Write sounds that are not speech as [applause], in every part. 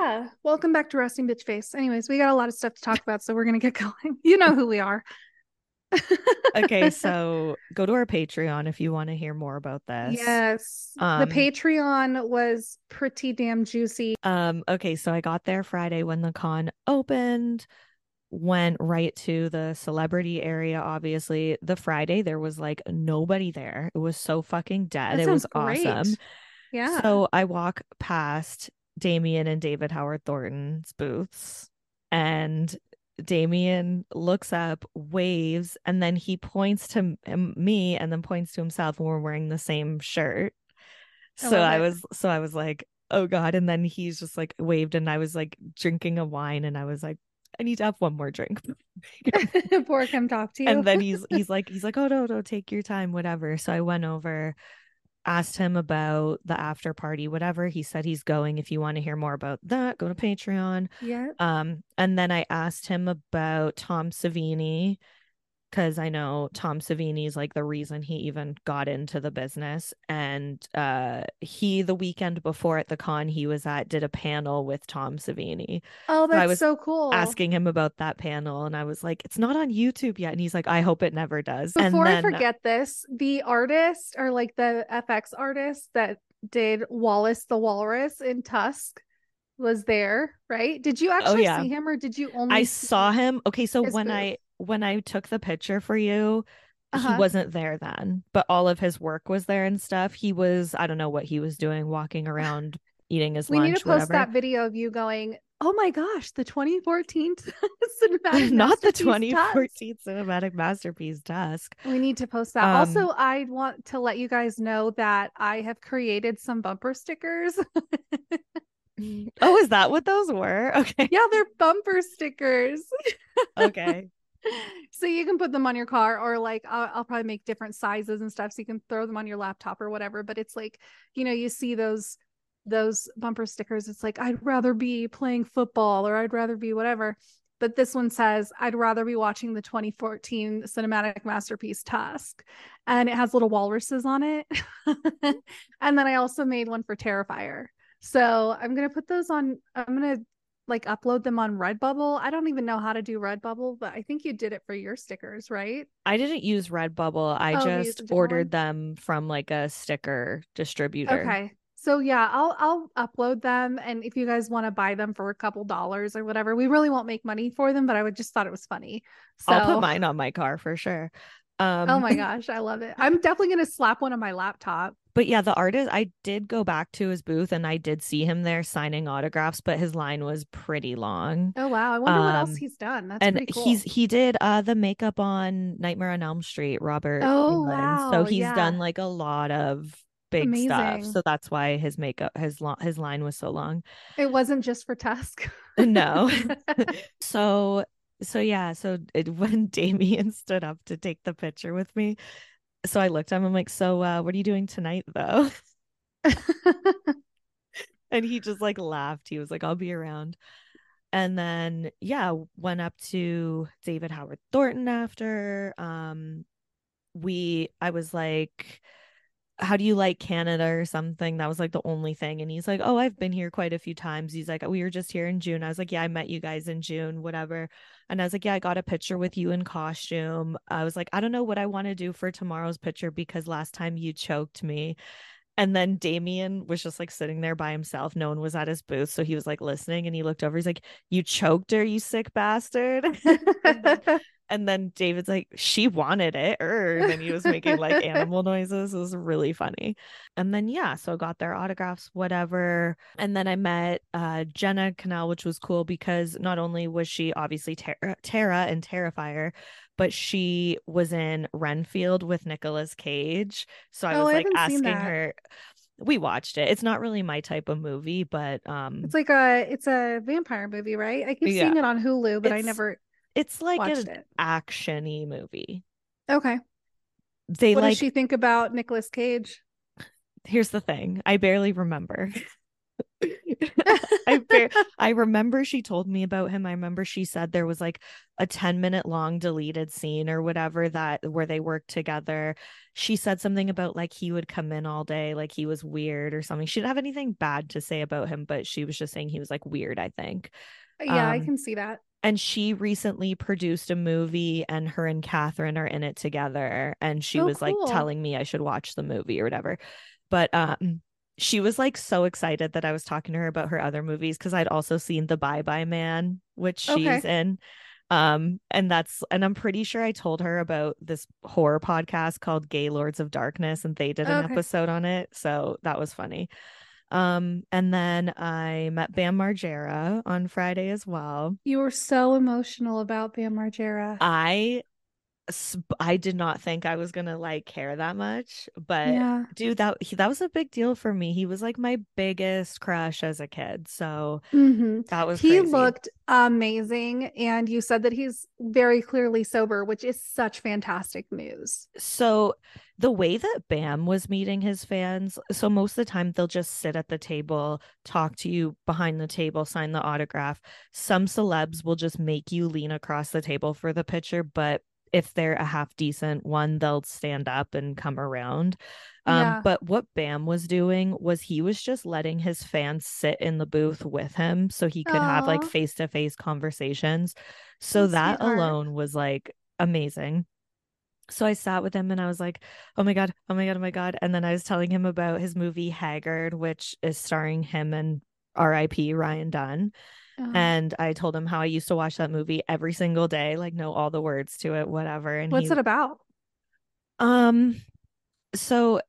Yeah. Welcome back to Resting Bitch Face. Anyways, we got a lot of stuff to talk about, so we're gonna get [laughs] going. You know who we are. [laughs] okay, so go to our Patreon if you want to hear more about this. Yes. Um, the Patreon was pretty damn juicy. Um, okay, so I got there Friday when the con opened, went right to the celebrity area. Obviously, the Friday there was like nobody there. It was so fucking dead. It was great. awesome. Yeah. So I walk past Damien and David Howard Thornton's booths, and Damien looks up, waves, and then he points to me and then points to himself when we're wearing the same shirt. So I was, so I was like, oh god, and then he's just like waved, and I was like drinking a wine, and I was like, I need to have one more drink. [laughs] before I come talk to [laughs] you. and then [laughs] he's he's like he's like oh no no take your time whatever so i went over asked him about the after party whatever he said he's going if you want to hear more about that go to patreon yeah. um and then i asked him about tom savini because i know tom savini is like the reason he even got into the business and uh he the weekend before at the con he was at did a panel with tom savini Oh, I was so cool. asking him about that panel and I was like, it's not on YouTube yet. And he's like, I hope it never does. And Before I forget this, the artist or like the FX artist that did Wallace the Walrus in Tusk was there, right? Did you actually Oh, yeah. see him or did you only I saw him. Okay, so when booth. I when I took the picture for you, Uh-huh. he wasn't there then, but all of his work was there and stuff. He was, I don't know what he was doing, walking around [sighs] eating his We lunch, We need to post whatever. that video of you going, "Oh my gosh, the 2014 [laughs] cinematic [laughs] not the masterpiece Tusk." 2014 cinematic masterpiece Tusk. We need to post that. Um, also, I want to let you guys know that I have created some bumper stickers. [laughs] Oh, is that what those were? Okay. yeah, they're bumper stickers. Okay. [laughs] so you can put them on your car or like I'll, I'll probably make different sizes and stuff so you can throw them on your laptop or whatever but it's like you know you see those those bumper stickers it's like i'd rather be playing football or i'd rather be whatever but this one says i'd rather be watching the 2014 cinematic masterpiece tusk and it has little walruses on it. [laughs] And then i also made one for terrifier. So i'm gonna put those on i'm gonna like upload them on Redbubble. I don't even know how to do Redbubble, but I think you did it for your stickers, right? I didn't use Redbubble. I Oh, you used a just ordered them from like a sticker distributor. Okay. So yeah, I'll I'll upload them and if you guys want to buy them for a couple dollars or whatever, we really won't make money for them, but I would just thought it was funny. So I'll put mine on my car for sure. Um, Oh my [laughs] gosh, I love it. I'm definitely gonna slap one on my laptop. But yeah, the artist, I did go back to his booth and I did see him there signing autographs, but his line was pretty long. Oh wow. I wonder what else Um, he's done. That's and pretty cool. he's he did uh the makeup on Nightmare on Elm Street, Robert. Oh, Englund. So he's yeah. done like a lot of big stuff. So that's why his makeup his lo- his line was so long. it wasn't just for Tusk. [laughs] No. [laughs] [laughs] so so yeah, so it, when Damien stood up to take the picture with me, so I looked at him. I'm like, so uh, what are you doing tonight though? [laughs] [laughs] and he just like laughed. He was like, I'll be around. And then yeah, went up to David Howard Thornton after. Um, we I was like, how do you like Canada or something? That was like the only thing. And he's like, Oh, I've been here quite a few times. He's like, We were just here in June. I was like, Yeah, I met you guys in June, whatever. And I was like, Yeah, I got a picture with you in costume. I was like, I don't know what I want to do for tomorrow's picture because last time you choked me. And then Damien was just like sitting there by himself. No one was at his booth. So he was like listening and he looked over. He's like, You choked her, you sick bastard. [laughs] [laughs] [laughs] and, then, David's like, She wanted it. Er. And then he was making like [laughs] animal noises. It was really funny. And then, yeah, so I got their autographs, whatever. And then I met uh, Jenna Kanell, which was cool because not only was she obviously Tara, Tara and Terrifier, but she was in Renfield with Nicolas Cage. So I Oh, was like haven't asking her. we watched it. It's not really my type of movie, but um It's like a it's a vampire movie, right? I keep Yeah. seeing it on Hulu, but I never it's like watched an it. action-y movie. Okay. They what like does she think about Nicolas Cage? here's the thing. I barely remember. [laughs] I bar- I remember she told me about him. I remember she said there was like a 10 minute long deleted scene or whatever that where they worked together. She said something about like he would come in all day, like he was weird or something. She didn't have anything bad to say about him, but she was just saying he was like weird, I think. yeah, I Um, can see that. And she recently produced a movie and her and Catherine are in it together. And she Oh, was like telling me I should watch the movie or whatever. But um she was like so excited that I was talking to her about her other movies because I'd also seen The Bye Bye Man, which she's Okay. in. Um, and that's and I'm pretty sure I told her about this horror podcast called Gay Lords of Darkness, and they did an Okay. episode on it. So that was funny. Um, and then I met Bam Margera on Friday as well. You were so emotional about Bam Margera. I I did not think I was gonna like care that much, but yeah. dude, that he, that was a big deal for me. He was like my biggest crush as a kid, so hmm that was He crazy. looked amazing. And you said that he's very clearly sober, which is such fantastic news. so the way that Bam was meeting his fans, so most of the time they'll just sit at the table, talk to you behind the table, sign the autograph. Some celebs will just make you lean across the table for the picture, but if they're a half decent one, they'll stand up and come around. Um, Yeah. but what Bam was doing was he was just letting his fans sit in the booth with him so he could have like face to face conversations. So that alone was like amazing. So I sat with him and I was like, oh my God, oh my God, oh my God. And then I was telling him about his movie Haggard, which is starring him and RIP Ryan Dunn. Uh, And I told him how I used to watch that movie every single day, like know all the words to it, whatever. And what's he, it about? um, so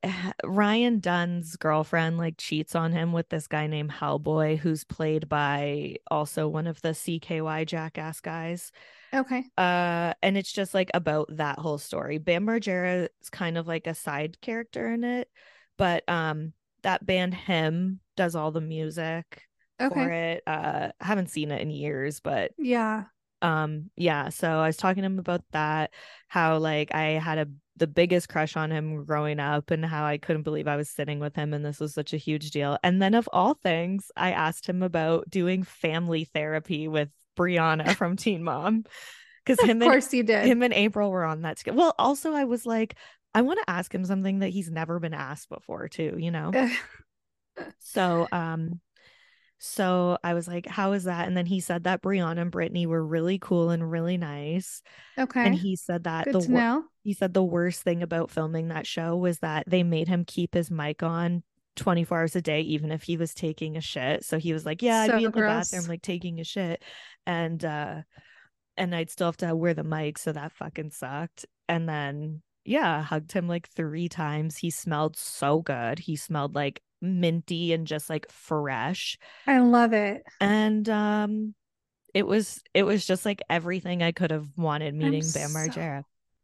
Ryan Dunn's girlfriend like cheats on him with this guy named Hellboy, who's played by also one of the CKY jackass guys. Okay. Uh, and it's just like about that whole story. Bam Margera is kind of like a side character in it, but um, that band Him does all the music for it. Uh, I haven't seen it in years, but Yeah. um yeah so i was talking to him about that how like i had a the biggest crush on him growing up and how i couldn't believe i was sitting with him and this was such a huge deal and then of all things i asked him about doing family therapy with briana from teen mom because [laughs] Of him and course you did. him and april were on that together well also i was like i want to ask him something that he's never been asked before too you know [laughs] so um so I was like, how is that? And then he said that Briana and Brittany were really cool and really nice. okay. And he said that Good the to wor- he said the worst thing about filming that show was that they made him keep his mic on 24 hours a day, even if he was taking a shit. So he was like, Yeah, I'd be in the bathroom like taking a shit. And uh and I'd still have to wear the mic, so that fucking sucked. And then yeah, hugged him like three times. He smelled so good. He smelled like minty and just like fresh I love it. and um it was it was just like everything i could have wanted meeting bam so- margera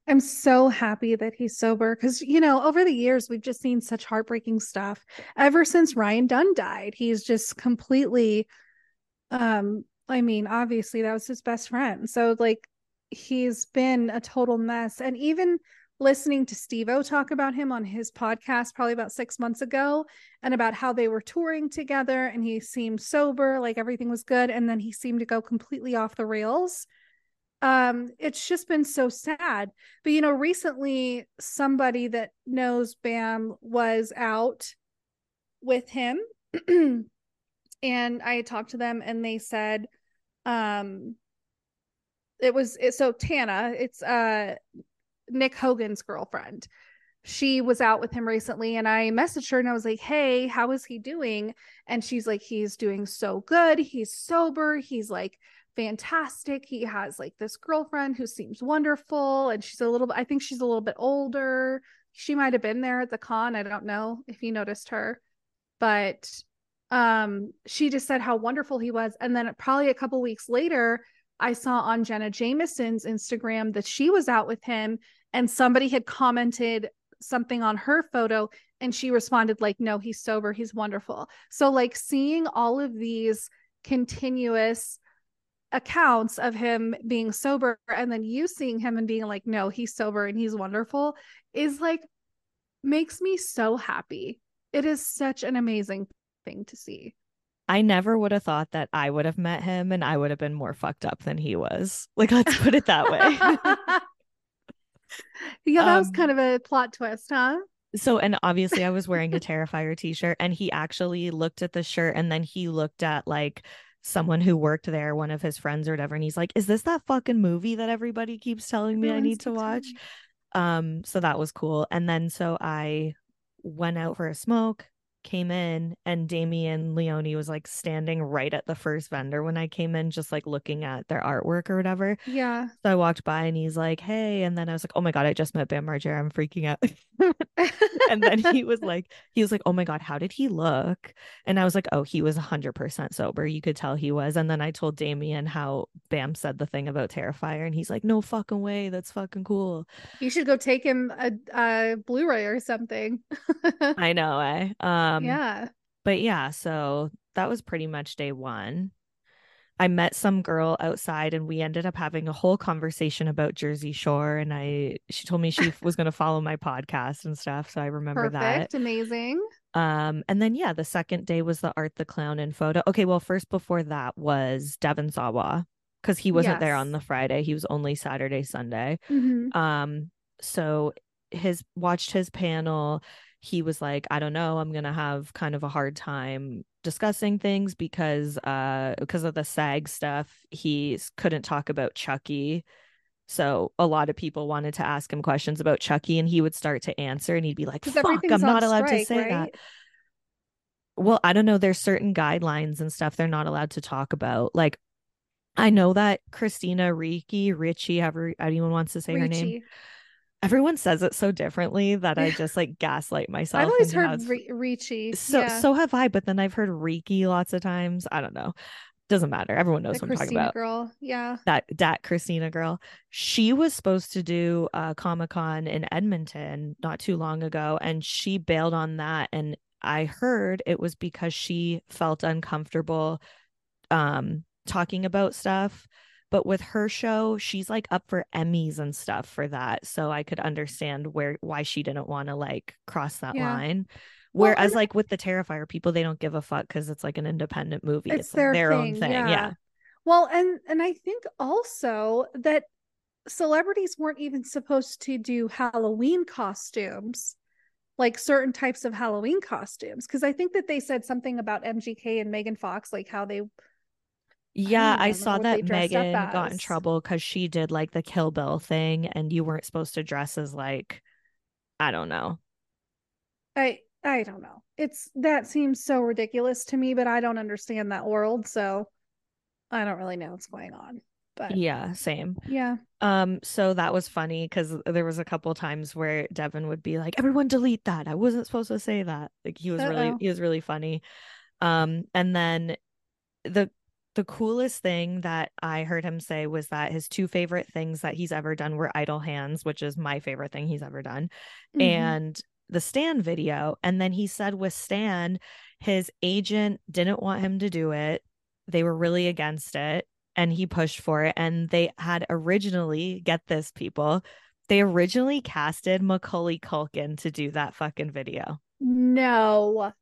I'm so happy that he's sober because, you know, over the years, we've just seen such heartbreaking stuff. Ever since Ryan Dunn died, he's just completely, um, I mean, obviously that was his best friend. So, like, he's been a total mess. And even listening to Steve O talk about him on his podcast probably about six months ago and about how they were touring together and he seemed sober, like everything was good. And then he seemed to go completely off the rails um it's just been so sad but you know recently somebody that knows bam was out with him [clears throat] and i talked to them and they said um it was it, so tana it's uh nick hogan's girlfriend she was out with him recently and i messaged her and i was like hey how is he doing and she's like he's doing so good he's sober he's like fantastic. He has like this girlfriend who seems wonderful, and she's a little. I think she's a little bit older. She might have been there at the con. I don't know if you noticed her, but um, she just said how wonderful he was. And then probably a couple weeks later, I saw on Jenna Jameson's Instagram that she was out with him, and somebody had commented something on her photo and she responded like no he's sober he's wonderful so like seeing all of these continuous accounts of him being sober and then you seeing him and being like no he's sober and he's wonderful is like makes me so happy it is such an amazing thing to see I never would have thought that I would have met him and I would have been more fucked up than he was. Like, let's put it that way. [laughs] [laughs] yeah, that um, was kind of a plot twist, huh? So, and obviously, I was wearing a Terrifier t shirt, and he actually looked at the shirt and then he looked at like someone who worked there, one of his friends or whatever, and he's like, "Is this that fucking movie that everybody keeps telling me I need to watch?" Um, so that was cool. And then so I went out for a smoke, came in and Damien Leone was like standing right at the first vendor when I came in, just like looking at their artwork or whatever. Yeah. So I walked by and he's like, Hey. And then I was like, Oh my God, I just met Bam Margera. I'm freaking out. [laughs] and then he was like, he was like, Oh my God, how did he look? And I was like, Oh, he was hundred percent sober. You could tell he was. And then I told Damien how Bam said the thing about Terrifier, and he's like, No fucking way. That's fucking cool. You should go take him a, a Blu-ray or something. I know, eh? Um um, yeah. But yeah, so that was pretty much day one. I met some girl outside and we ended up having a whole conversation about Jersey Shore. And I, she told me she [laughs] was going to follow my podcast and stuff. So I remember Perfect. that. Amazing. Um, and then, yeah, the second day was the Art the Clown and photo. Okay. Well, first before that was Devon Sawa because he wasn't yes. there on the Friday. He was only Saturday, Sunday. Mm-hmm. Um, so his watched his panel he was like i don't know i'm gonna have kind of a hard time discussing things because uh because of the sag stuff he couldn't talk about chucky so a lot of people wanted to ask him questions about chucky and he would start to answer and he'd be like fuck i'm not allowed strike, to say right? that well i don't know there's certain guidelines and stuff they're not allowed to talk about like i know that christina ricci richie however anyone wants to say Ricci. her name everyone says it so differently that I just like gaslight [laughs] myself. I've always heard Ricci. So yeah. so have I, but then I've heard Riki lots of times. I don't know. Doesn't matter. Everyone knows the what Christina I'm talking about. Girl, yeah. That that Christina girl. She was supposed to do a Comic Con in Edmonton not too long ago, and she bailed on that. And I heard it was because she felt uncomfortable um talking about stuff but with her show she's like up for emmys and stuff for that so i could understand where why she didn't want to like cross that yeah. line whereas well, like with the terrifier people they don't give a fuck because it's like an independent movie it's, it's their, like their thing, own thing yeah. yeah well and and i think also that celebrities weren't even supposed to do halloween costumes like certain types of halloween costumes because i think that they said something about mgk and megan fox like how they yeah, [gasps] I, I saw that Megan got in trouble because she did like the Kill Bill thing, and you weren't supposed to dress as like, I don't know. I I don't know. It's that seems so ridiculous to me, but I don't understand that world, so I don't really know what's going on. But yeah, same. Yeah. Um. So that was funny because there was a couple times where Devon would be like, "Everyone, delete that. I wasn't supposed to say that." Like he was Uh-oh. really he was really funny. Um. And then the the coolest thing that I heard him say was that his two favorite things that he's ever done were Idle Hands, which is my favorite thing he's ever done, mm-hmm. and the Stan video. And then he said with Stan, his agent didn't want him to do it. They were really against it and he pushed for it. And they had originally, get this, people, they originally casted Macaulay Culkin to do that fucking video. No.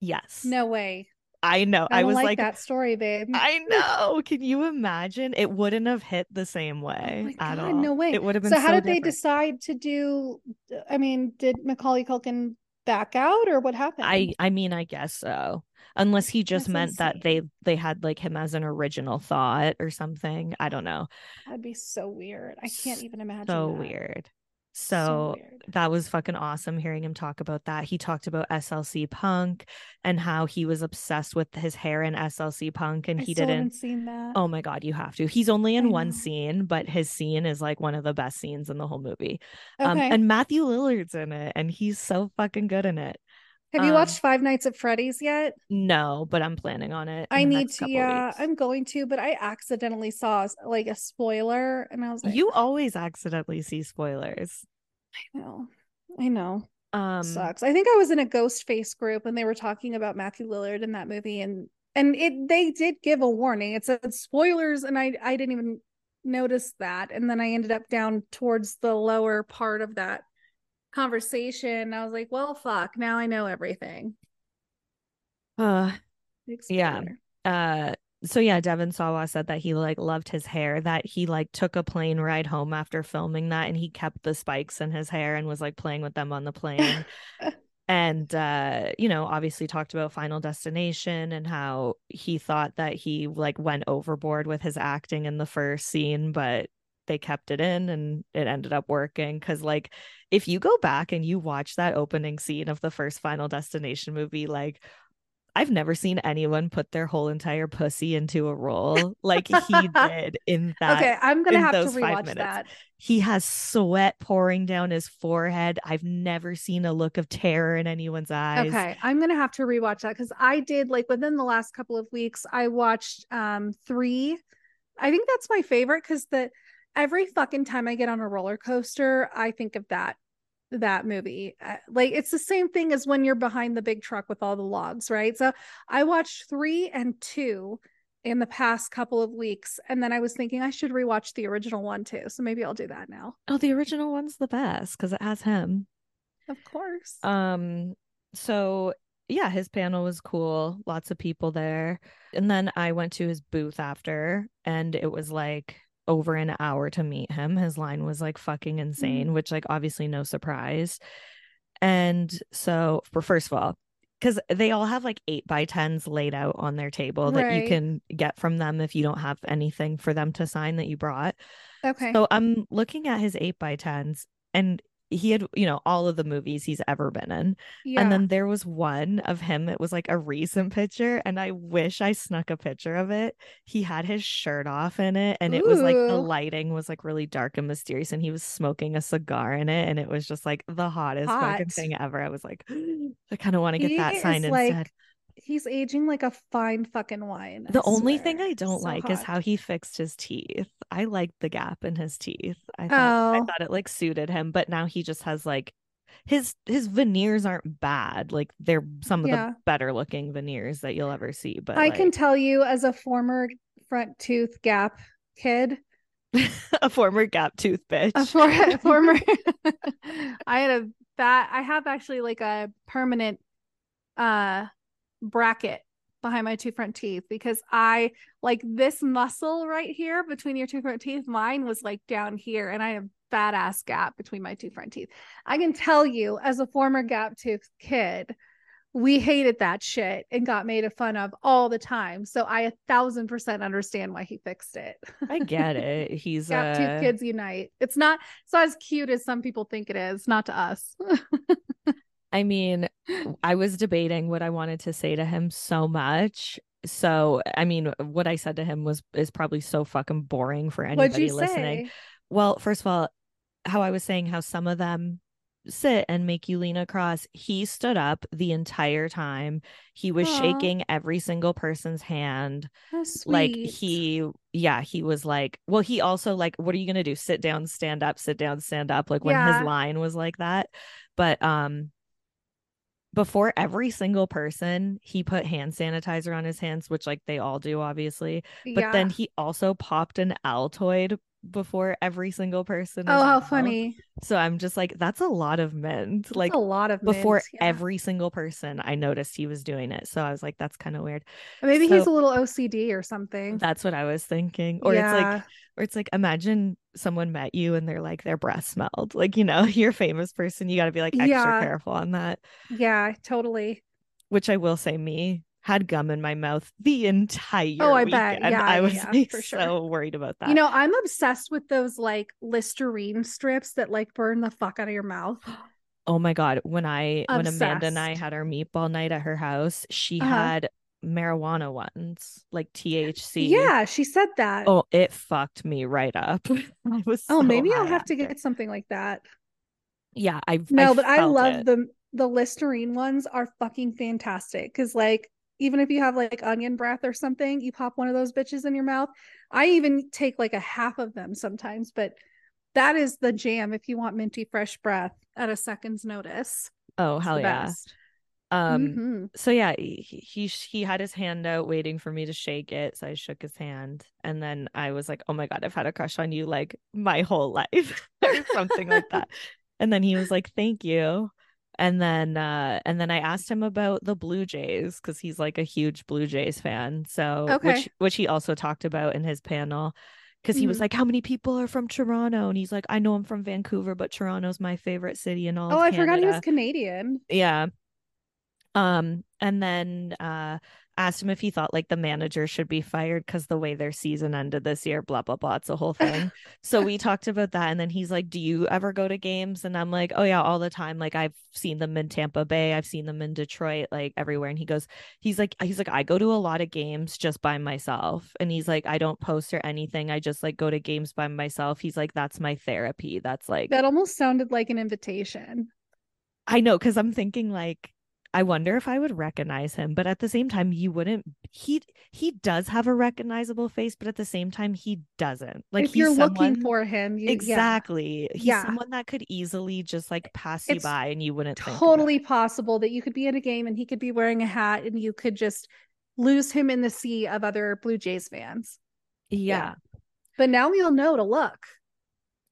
Yes. No way. I know. I, I was like, like, that story, babe. I know. Can you imagine? It wouldn't have hit the same oh way oh at God, all. No way. It would have been. So, how so did different. they decide to do? Uh, I mean, did Macaulay Culkin back out, or what happened? I I mean, I guess so. Unless he just That's meant insane. that they they had like him as an original thought or something. I don't know. That'd be so weird. I can't even imagine. So that. weird. So, so that was fucking awesome hearing him talk about that. He talked about SLC Punk and how he was obsessed with his hair in SLC Punk and I he didn't seen that. Oh my god, you have to. He's only in one scene, but his scene is like one of the best scenes in the whole movie. Um, okay. Um, and Matthew Lillard's in it and he's so fucking good in it. Have you um, watched Five Nights at Freddy's yet? No, but I'm planning on it. I need to. Yeah, weeks. I'm going to, but I accidentally saw like a spoiler, and I was like, "You always accidentally see spoilers." I know, I know. Um sucks. I think I was in a ghost face group and they were talking about Matthew Lillard in that movie and and it they did give a warning. It said spoilers and I I didn't even notice that and then I ended up down towards the lower part of that conversation. I was like, well fuck, now I know everything. uh Yeah. uh so yeah devon sawa said that he like loved his hair that he like took a plane ride home after filming that and he kept the spikes in his hair and was like playing with them on the plane [laughs] and uh you know obviously talked about final destination and how he thought that he like went overboard with his acting in the first scene but they kept it in and it ended up working because like if you go back and you watch that opening scene of the first final destination movie like I've never seen anyone put their whole entire pussy into a role like he [laughs] did in that. okay, I'm gonna have to rewatch minutes. that. He has sweat pouring down his forehead. I've never seen a look of terror in anyone's eyes. Okay, I'm gonna have to rewatch that because I did like within the last couple of weeks. I watched um three. I think that's my favorite because the every fucking time I get on a roller coaster, I think of that that movie. Uh, like it's the same thing as when you're behind the big truck with all the logs, right? So I watched three and two in the past couple of weeks, and then I was thinking I should rewatch the original one too. So maybe I'll do that now. Oh, the original one's the best because it has him. Of course. Um, so yeah, his panel was cool. Lots of people there. And then I went to his booth after, and it was like over an hour to meet him. His line was like fucking mm-hmm. insane, which like obviously no surprise. And so for first of all, because they all have like eight by tens laid out on their table that you can get from them if you don't have anything for them to sign that you brought. okay. So I'm looking at his eight by tens and he had, you know, all of the movies he's ever been in. yeah. And then there was one of him. It was like a recent picture, and I wish I snuck a picture of it. He had his shirt off in it, and it was like the lighting was like really dark and mysterious, and he was smoking a cigar in it, and it was just like the hottest fucking thing ever. I was like, [gasps] I kind of want to get He that signed like, instead. He's aging like a fine fucking wine. I The only thing. I don't So like is how he fixed his teeth. I liked the gap in his teeth. I thought I Oh. thought it like suited him, but now he just has like his his veneers aren't bad. Like they're some of Yeah. the better looking veneers that you'll ever see. But I like, can tell you as a former front tooth gap kid, [laughs] a former gap tooth bitch. a for- former [laughs] I had a fat I have actually like a permanent uh bracket behind my two front teeth because I like this muscle right here between your two front teeth. Mine was like down here, and I have fat ass gap between my two front teeth. I can tell you, as a former gap tooth kid, we hated that shit and got made fun of all the time. So I a thousand percent understand why he fixed it. I get it. [laughs] He's Gap uh, tooth kids unite. It's not it's not as cute as some people think it is. Not to us. [laughs] I mean, I was debating what I wanted to say to him so much. So, I mean, what I said to him was is probably so fucking boring for anybody listening. say? Well, first of all, how I was saying how some of them sit and make you lean across. He stood up the entire time. He was Aw. shaking every single person's hand. Like he yeah, he was like, well, he also like, what are you gonna do? Sit down, stand up, sit down, stand up, like when Yeah. his line was like that. But um before every single person, he put hand sanitizer on his hands, which like they all do, obviously. But yeah. then he also popped an Altoid before every single person. Oh, how funny. So I'm just like, that's a lot of mint. That's like a lot of before mint, yeah. every single person, I noticed he was doing it. So I was like, that's kind of weird. Maybe he's a little OCD or something. That's what I was thinking. Or it's like, or it's like, imagine someone met you and they're like, their breath smelled. Like, you know, [laughs] you're a famous person. You got to be like extra Yeah. careful on that. Yeah, totally. Which I will say, me had gum in my mouth the entire Oh, I weekend. bet. Yeah, I was yeah, like for so sure. worried about that. You know, I'm obsessed with those like Listerine strips that like burn the fuck out of your mouth. [gasps] Oh my god, when I when Amanda and I had our meatball night at her house, she Uh-huh. had marijuana ones, like THC. Yeah, she said that. Oh, it fucked me right up. [laughs] I was Oh, so maybe I'll have to get something like that. Yeah, I No, but I love it. the the Listerine ones are fucking fantastic because like even if you have like onion breath or something, you pop one of those bitches in your mouth. I even take like a half of them sometimes, but that is the jam if you want minty fresh breath at a second's notice. Oh hell yeah. best. Um Mhm. so yeah, he, he he had his hand out waiting for me to shake it, so I shook his hand and then I was like, "Oh my god, I've had a crush on you like my whole [laughs] life." or something like that. [laughs] And then he was like, "Thank you." And then uh and then I asked him about the Blue Jays cuz he's like a huge Blue Jays fan. So Okay. which which he also talked about in his panel cuz he was Mhm. like, "How many people are from Toronto?" And he's like, "I know I'm from Vancouver, but Toronto's my favorite city in all Oh, I forgot he was Canadian. Yeah. Um, and then uh asked him if he thought like the manager should be fired because the way their season ended this year, blah blah blah. It's a whole thing. [laughs] so we talked about that, and then he's like, Do you ever go to games? And I'm like, Oh yeah, all the time. Like I've seen them in Tampa Bay, I've seen them in Detroit, like everywhere. And he goes, he's like, he's like, I go to a lot of games just by myself. And he's like, I don't post or anything. I just like go to games by myself. He's like, that's my therapy. That's like That almost sounded like an invitation. I know because I'm thinking like I wonder if I would recognize him, but at the same time you wouldn't he he does have a recognizable face, but at the same time he doesn't. Like if he's you're looking for him, you, yeah, exactly. He's Yeah. someone that could easily just like pass you by and you wouldn't totally possible that you could be in a game and he could be wearing a hat and you could just lose him in the sea of other Blue Jays fans. Yeah. But now we all know to look.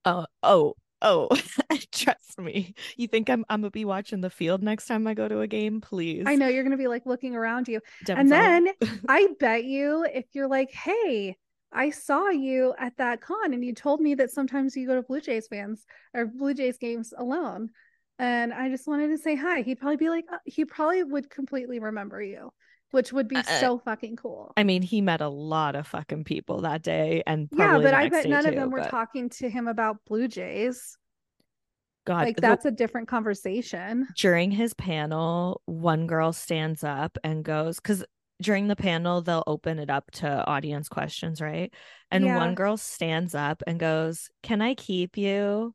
Uh, oh, oh, oh. [laughs] Trust me. You think I'm I'm gonna be watching the field next time I go to a game? Please. I know you're going to be like looking around you. And then [laughs] I bet you if you're like, hey, I saw you at that con and you told me that sometimes you go to Blue Jays fans or Blue Jays games alone. And I just wanted to say hi. He'd probably be like, uh, he probably would completely remember you, which would be Uh, so fucking cool. I mean, he met a lot of fucking people that day and yeah, but the I bet none of too, them were talking to him about Blue Jays. God, Like the- that's a different conversation. during his panel, one girl stands up and goes, because during the panel, they'll open it up to audience questions, right? And Yeah. one girl stands up and goes, Can I keep you?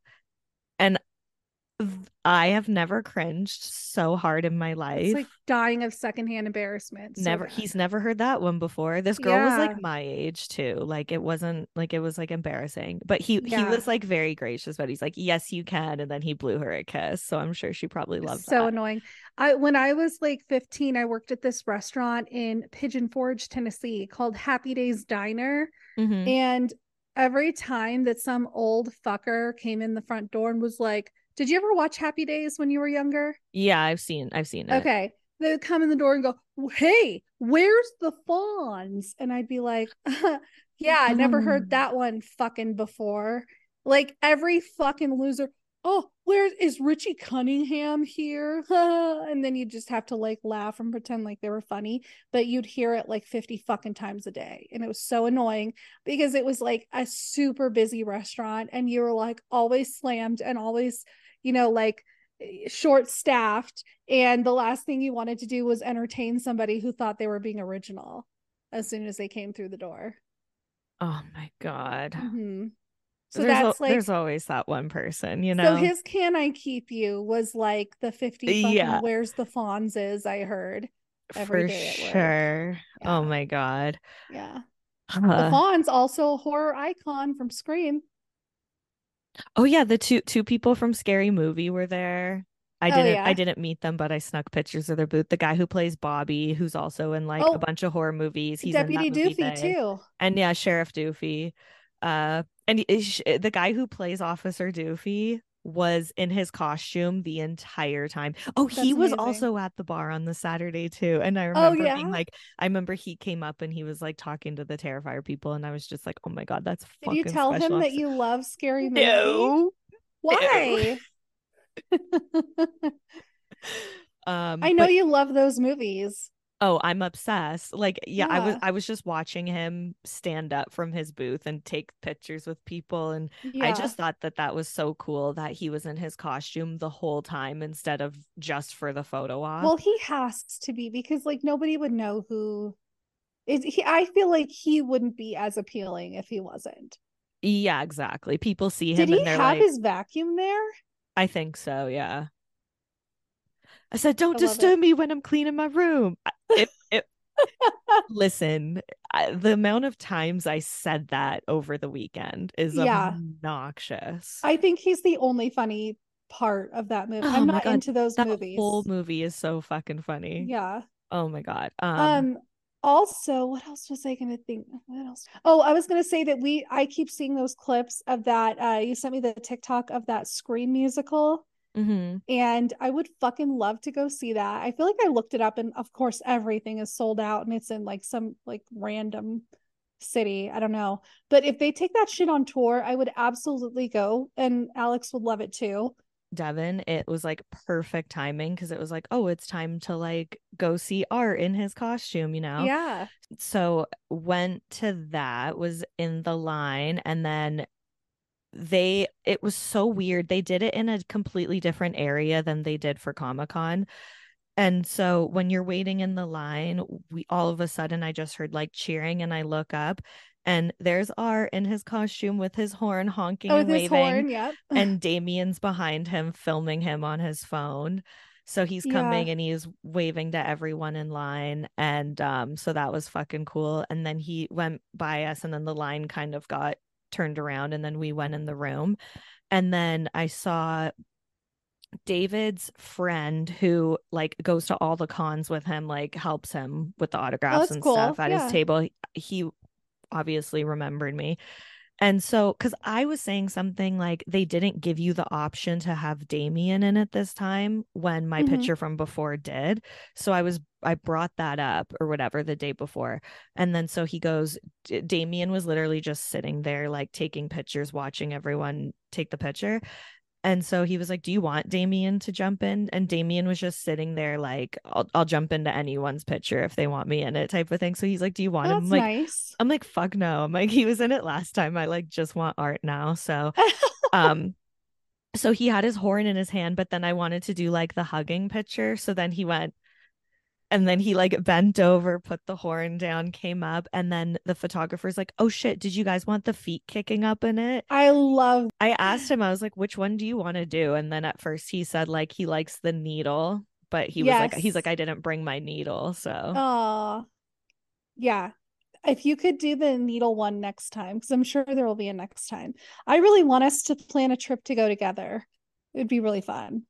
I have never cringed so hard in my life. It's like dying of secondhand embarrassment. so never bad. he's never heard that one before this girl was like my age too like it wasn't like it was like embarrassing but he he was like very gracious but he's like yes you can and then he blew her a kiss so i'm sure she probably loved so that annoying. I when I was like 15, I worked at this restaurant in Pigeon Forge, Tennessee called Happy Days Diner. Mhm. And every time that some old fucker came in the front door and was like, Did you ever watch Happy Days when you were younger? yeah i've seen i've seen it Okay. They would come in the door and go, Hey, where's the Fonz? And I'd be like, [laughs] Yeah, I never heard [laughs] that one fucking before. Like every fucking loser. Oh, where is Richie Cunningham here? [laughs] and then you just have to like laugh and pretend like they were funny, but you'd hear it like 50 fucking times a day. And it was so annoying because it was like a super busy restaurant and you were like always slammed and always, you know, like short staffed. And the last thing you wanted to do was entertain somebody who thought they were being original as soon as they came through the door. oh my god Mhm. So there's, that's like there's always that one person you know so his "Can I Keep You" was like the fifty Yeah. "Where's the Fonz" is. I heard. every for day at work. sure Yeah. oh my god Yeah, Uh, the Fonz also a horror icon from Scream. Oh yeah the two two people from scary movie were there I Oh, didn't yeah. I didn't meet them, but I snuck pictures of their booth. The guy who plays Bobby, who's also in like Oh, a bunch of horror movies. He's Deputy movie Doofy They. too. and yeah, Sheriff Doofy. Uh, and he- sh- the guy who plays Officer Doofy was in his costume the entire time. Oh, he was amazing. also at the bar on the Saturday too. And I remember yeah? being like, I remember he came up and he was like talking to the Terrifier people, and I was just like, oh my god, that's Did you tell him that you love scary movies? No. Why? [laughs] Um, I know but- you love those movies. Oh, I'm obsessed. Like, yeah, I was I was just watching him stand up from his booth and take pictures with people and Yeah. I just thought that that was so cool that he was in his costume the whole time instead of just for the photo op. well, he has to be because like nobody would know who. Is he? I feel like he wouldn't be as appealing if he wasn't. yeah, exactly. People see him Did he have like, his vacuum there? I think so, yeah. I said, "Don't I disturb me when I'm cleaning my room." I- If, if [laughs] listen, I, the amount of times I said that over the weekend is Yeah. obnoxious. I think he's the only funny part of that movie. Oh I'm not God, into those that movies. whole movie is so fucking funny. Yeah. Oh my god. Um, Um also, what else was I gonna think? What else? Oh, I was gonna say that we I keep seeing those clips of that. Uh you sent me the TikTok of that Scream musical. Mhm. And I would fucking love to go see that. I feel like I looked it up and of course everything is sold out and it's in like some like random city. I don't know. But if they take that shit on tour, I would absolutely go and Alex would love it too. Devon, it was like perfect timing because it was like, oh, it's time to like go see art in his costume, you know? Yeah. So went to that, was in the line, and then they it was so weird. They did it in a completely different area than they did for Comic Con. And so when you're waiting in the line, we all of a sudden I just heard like cheering and I look up and there's Art in his costume with his horn honking Oh, and waving horn, yep. [laughs] and Damien's behind him filming him on his phone. So he's Yeah. coming and he's waving to everyone in line. And um, so that was fucking cool. And then he went by us and then the line kind of got turned around and then we went in the room. And then I saw David's friend who like goes to all the cons with him, like helps him with the autographs Oh, and cool. stuff at Yeah. his table. He, obviously remembered me. And so, because I was saying something like they didn't give you the option to have Damien in it this time when my Mhm. picture from before did. So I was, I brought that up or whatever the day before. And then so he goes, D- Damien was literally just sitting there, like taking pictures, watching everyone take the picture. And so he was like, Do you want Damien to jump in? And Damien was just sitting there, like, I'll, I'll jump into anyone's picture if they want me in it, type of thing. So he's like, Do you want Oh, him? I'm like, nice. I'm like, fuck no. I'm like, he was in it last time. I like just want art now. So [laughs] um so he had his horn in his hand, but then I wanted to do like the hugging picture. So then he went and then he like bent over, put the horn down, came up, and then the photographer's like, Oh shit, did you guys want the feet kicking up in it? I love I asked him, I was like, which one do you want to do? And then at first he said like he likes the needle, but he was like he's like, I didn't bring my needle. So uh yeah. If you could do the needle one next time, because I'm sure there will be a next time. I really want us to plan a trip to go together. It would be really fun.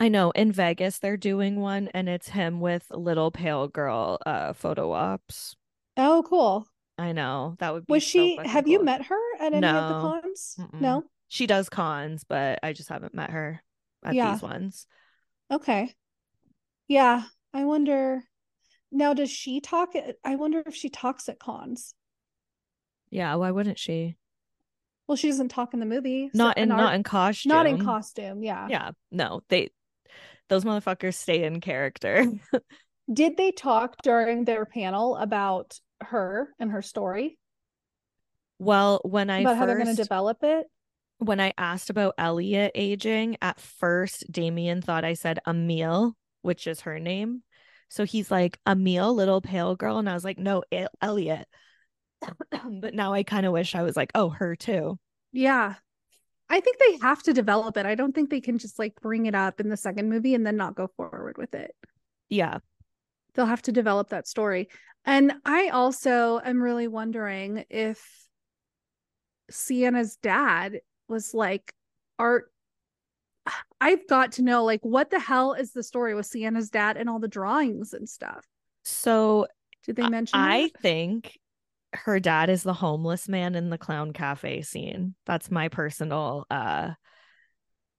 I know in Vegas they're doing one and it's him with little pale girl uh photo ops. Oh, cool. I know. That would be Was so she have you met her at any of the cons? Mm-mm. No? She does cons, but I just haven't met her at Yeah. these ones. Okay. Yeah. I wonder now does she talk at I wonder if she talks at cons. Yeah, why wouldn't she? Well, she doesn't talk in the movie. so- Not in and not in costume. not in costume. Yeah. Yeah, no. They those motherfuckers stay in character. [laughs] Did they talk during their panel about her and her story? well, when I about how they're going to develop it? when I asked about Elliot aging, at first Damien thought I said Amelie, which is her name. So he's like, Amelie, little pale girl. And I was like, no, Elliot. [coughs] but now I kind of wish I was like, oh, her too. Yeah. I think they have to develop it. I don't think they can just like bring it up in the second movie and then not go forward with it. Yeah. They'll have to develop that story. And I also am really wondering if Sienna's dad was like art [sighs] I've got to know like what the hell is the story with Sienna's dad and all the drawings and stuff. So Did they mention I that? think her dad is the homeless man in the clown cafe scene. That's my personal uh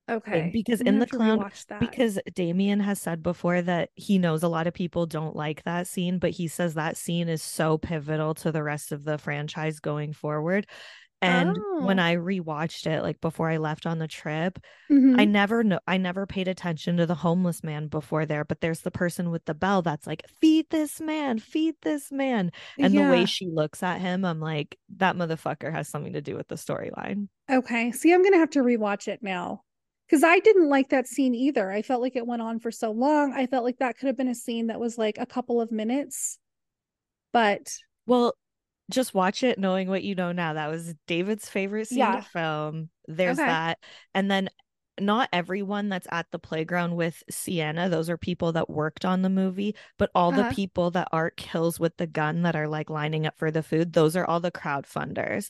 Okay. because in the clown- because Damien has said before that he knows a lot of people don't like that scene, but he says that scene is so pivotal to the rest of the franchise going forward. And when Oh. I rewatched it, like before I left on the trip, Mhm. I never know I never paid attention to the homeless man before there, but there's the person with the bell that's like, feed this man, feed this man. And the way she looks at him, I'm like, that motherfucker has something to do with the storyline. Okay. See, I'm gonna have to rewatch it now. Because I didn't like that scene either. I felt like it went on for so long. I felt like that could have been a scene that was like a couple of minutes. But Well, just watch it knowing what you know now. That was David's favorite scene Yeah. to film. There's Okay. that. And then not everyone that's at the playground with Sienna, those are people that worked on the movie, but all Uh-huh. the people that Art kills with the gun that are like lining up for the food, those are all the crowdfunders.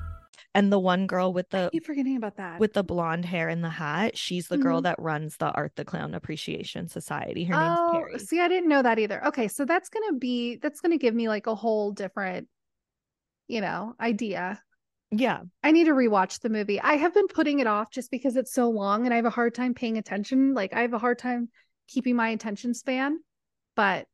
And the one girl with the I keep forgetting about that. with the blonde hair and the hat, she's the girl Mhm. that runs the Art the Clown Appreciation Society. Her name's oh, Carrie. see, I didn't know that either. Okay, so that's gonna be that's gonna give me like a whole different, you know, idea. Yeah. I need to rewatch the movie. I have been putting it off just because it's so long and I have a hard time paying attention. Like I have a hard time keeping my attention span. But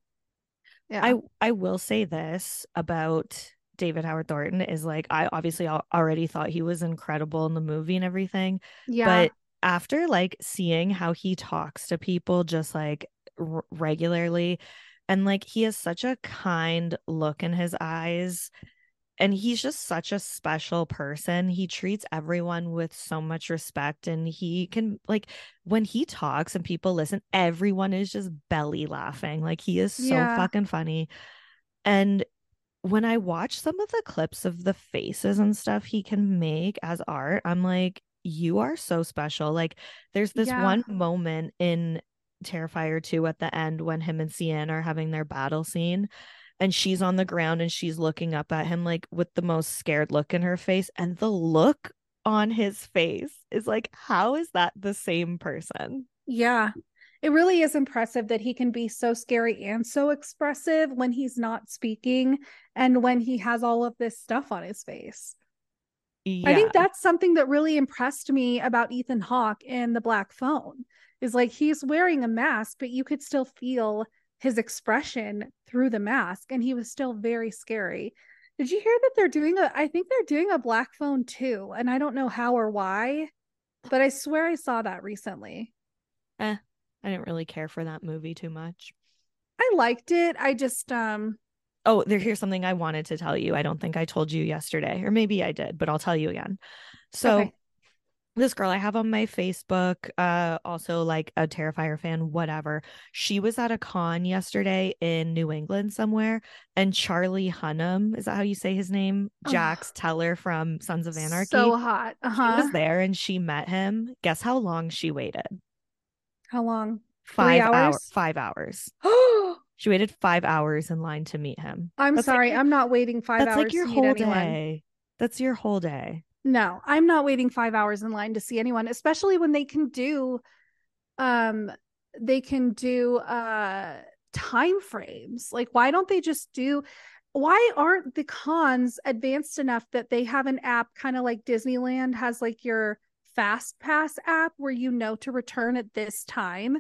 yeah. I I will say this about David Howard Thornton is like I obviously already thought he was incredible in the movie and everything, yeah. but after like seeing how he talks to people just like r- regularly and like he has such a kind look in his eyes and he's just such a special person. He treats everyone with so much respect and he can like when he talks and people listen, everyone is just belly laughing. Like he is so Yeah. fucking funny. And when I watch some of the clips of the faces and stuff he can make as art, I'm like, you are so special. Like there's this Yeah. one moment in Terrifier 2 at the end when him and Sienna are having their battle scene and she's on the ground and she's looking up at him like with the most scared look in her face and the look on his face is like how is that the same person Yeah. It really is impressive that he can be so scary and so expressive when he's not speaking and when he has all of this stuff on his face. yeah I think that's something that really impressed me about Ethan Hawke in The Black Phone is like he's wearing a mask, but you could still feel his expression through the mask and he was still very scary. Did you hear that they're doing a I think they're doing a Black Phone too, and I don't know how or why, but I swear I saw that recently. Eh. I didn't really care for that movie too much I liked it. I just um oh there here's something I wanted to tell you I don't think I told you yesterday or maybe I did but I'll tell you again so Okay. this girl I have on my Facebook, uh, also like a Terrifier fan, whatever. She was at a con yesterday in New England somewhere, and Charlie Hunnam, is that how you say his name? Jax Teller from Sons of Anarchy. so hot. She Uh-huh. was there and she met him. Guess how long she waited? How long? Five hours. hours? Five hours. [gasps] Oh, She waited five hours in line to meet him. I'm That's sorry. your- I'm not waiting 5 That's hours That's like your whole day. That's your whole day. No, I'm not waiting 5 hours in line to see anyone, especially when they can do um they can do uh time frames. Like why don't they just do why aren't the cons advanced enough that they have an app kind of like Disneyland has like your fast pass app where you know to return at this time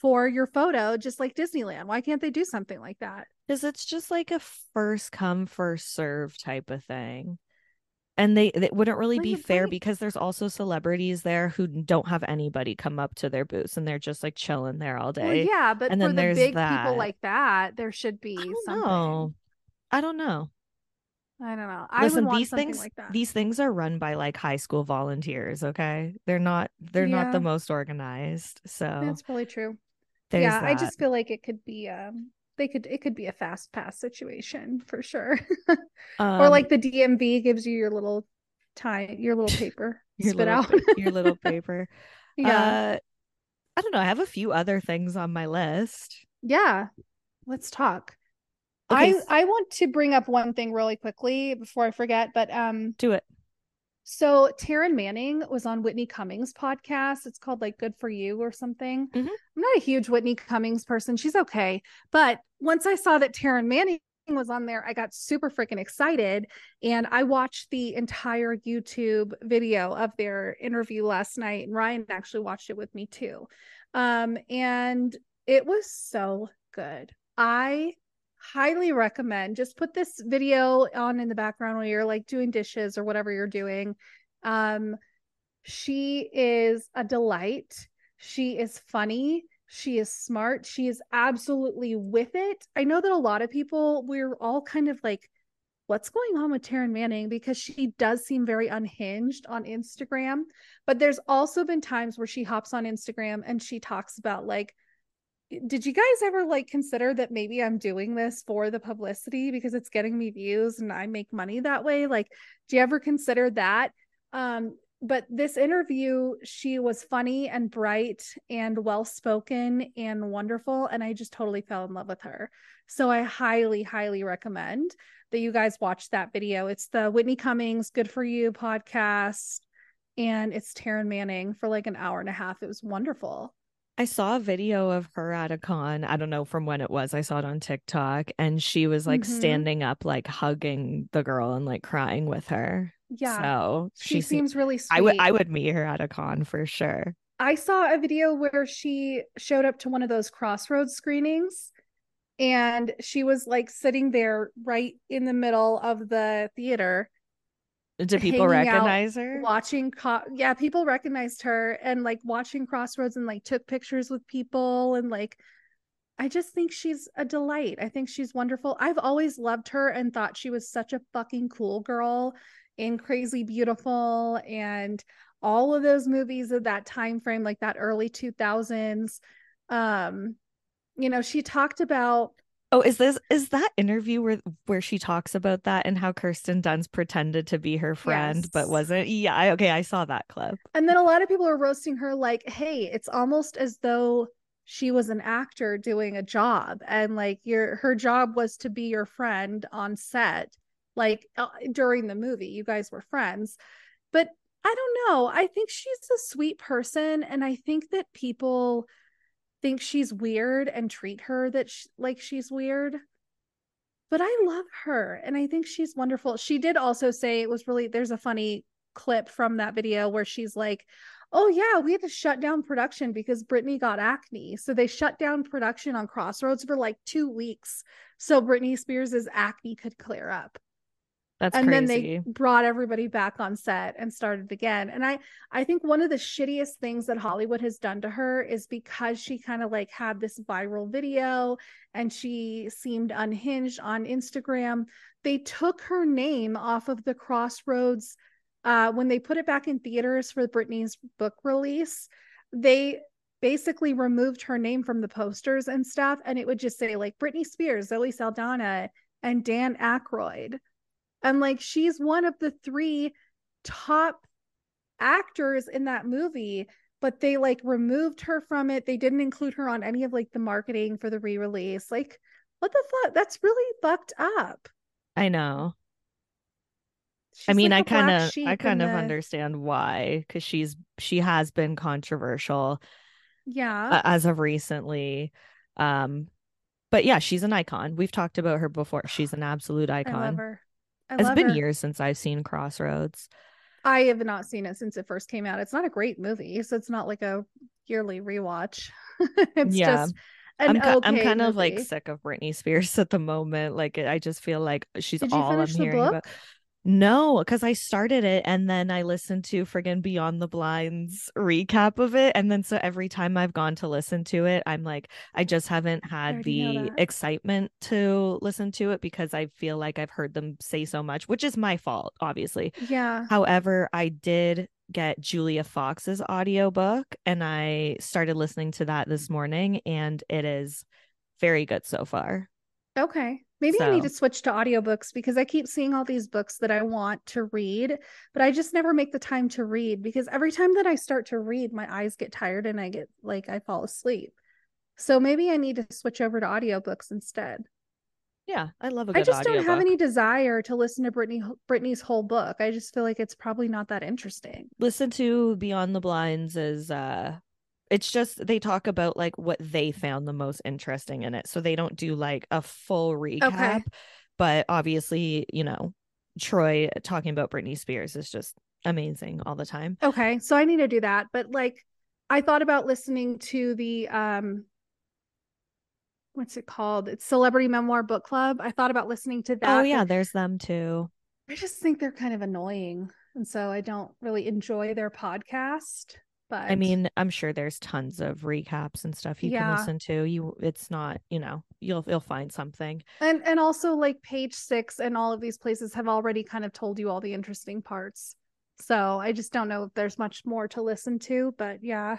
for your photo just like Disneyland. Why can't they do something like that? because it's just like a first come first serve type of thing and they it wouldn't really Well, be fair right. because there's also celebrities there who don't have anybody come up to their booths and they're just like chilling there all Well, day yeah, but and for then the there's big that. people like that, there should be i something. know i don't know I don't know. I listen these things like that. these things are run by like high school volunteers okay they're not they're not the most organized so That's probably true. yeah, I just feel like it could be um they could it could be a fast pass situation [laughs] for sure. or Um, like the DMV gives you your little time your little [laughs] paper your spit little, out. your little [laughs] paper yeah. uh i don't know i have a few other things on my list yeah. Let's talk. Okay, I I want to bring up one thing really quickly before I forget, but um do it So Taryn Manning was on Whitney Cummings' podcast. It's called like Good for You or something. Mhm. I'm not a huge Whitney Cummings person. She's okay. But once I saw that Taryn Manning was on there, I got super freaking excited. And I watched the entire YouTube video of their interview last night. And Ryan actually watched it with me too. Um, and it was so good. I highly recommend just put this video on in the background while you're like doing dishes or whatever you're doing. Um she is a delight. She is funny. She is smart. She is absolutely with it. I know that a lot of people we're all kind of like what's going on with Taryn Manning? Because she does seem very unhinged on Instagram. But there's also been times where she hops on Instagram and she talks about like, did you guys ever like consider that maybe I'm doing this for the publicity because it's getting me views and I make money that way? Like, do you ever consider that? Um, but this interview, she was funny and bright and well spoken and wonderful. And I just totally fell in love with her. So I highly, highly recommend that you guys watch that video. It's the Whitney Cummings Good for You podcast, and it's Taryn Manning for like an hour and a half. It was wonderful. I saw a video of her at a con. I don't know from when it was. I saw it on TikTok and she was like mm-hmm. standing up, like hugging the girl and like crying with her. Yeah. So she, she seems really sweet. I would I would meet her at a con for sure. I saw a video where she showed up to one of those crossroads screenings and she was like sitting there right in the middle of the theater do people recognize her? watching co- yeah people recognized her and like watching crossroads and like took pictures with people and like i just think she's a delight. I think she's wonderful. I've always loved her and thought she was such a fucking cool girl in crazy beautiful and all of those movies of that time frame like that early 2000s um you know, she talked about Oh, is this is that interview where where she talks about that and how Kirsten Dunst pretended to be her friend yes. but wasn't? Yeah, I, okay, I saw that clip. And then a lot of people are roasting her like, "Hey, it's almost as though she was an actor doing a job and like your her job was to be your friend on set like uh, during the movie. You guys were friends." But I don't know. I think she's a sweet person and I think that people think she's weird and treat her that sh- like she's weird. But i love her and i think she's wonderful. She did also say it was really there's a funny clip from that video where she's like oh yeah we had to shut down production because britney got acne. So they shut down production on crossroads for like two weeks so britney spears's acne could clear up that's and crazy. then they brought everybody back on set and started again. And I I think one of the shittiest things that Hollywood has done to her is because she kind of like had this viral video and she seemed unhinged on Instagram. They took her name off of the Crossroads uh, when they put it back in theaters for Britney's book release. They basically removed her name from the posters and stuff, and it would just say like Britney Spears, Zoe Saldana, and Dan Aykroyd and like she's one of the three top actors in that movie but they like removed her from it. They didn't include her on any of like the marketing for the re-release. Like what the fuck? That's really fucked up. I know. She's i mean like i kind of i kind of the... understand why because she's she has been controversial yeah. as of recently. Um but yeah she's an icon. We've talked about her before. She's an [gasps] absolute icon I love her. I it's been her. years since I've seen Crossroads. I have not seen it since it first came out. It's not a great movie, so it's not like a yearly rewatch. [laughs] it's yeah. just I'm, okay I'm kind movie. of like sick of Britney Spears [laughs] at the moment. Like I just feel like she's all I'm hearing book? about. No, because I started it and then I listened to friggin' Beyond the Blinds recap of it. And then so every time I've gone to listen to it, I'm like, I just haven't had the excitement to listen to it because I feel like I've heard them say so much, which is my fault, obviously. Yeah. However, I did get Julia Fox's audiobook and I started listening to that this morning and it is very good so far. Okay. Maybe so. I need to switch to audiobooks because I keep seeing all these books that I want to read, but I just never make the time to read because every time that I start to read, my eyes get tired and I get like I fall asleep. So maybe I need to switch over to audiobooks instead. Yeah, I love a good I just don't have any desire to listen to Britney Britney's whole book. I just feel like it's probably not that interesting. Listen to Beyond the Blinds is uh it's just they talk about like what they found the most interesting in it. So they don't do like a full recap, okay. but obviously, you know, Troy talking about Britney Spears is just amazing all the time. Okay. So I need to do that. But like I thought about listening to the um what's it called? It's Celebrity Memoir Book Club. I thought about listening to that. Oh yeah, there's them too. I just think they're kind of annoying. And so I don't really enjoy their podcast. But I mean, I'm sure there's tons of recaps and stuff you Yeah. can listen to. You it's not, you know, you'll you'll find something. and and also like page six and all of these places have already kind of told you all the interesting parts. So I just don't know if there's much more to listen to, but yeah.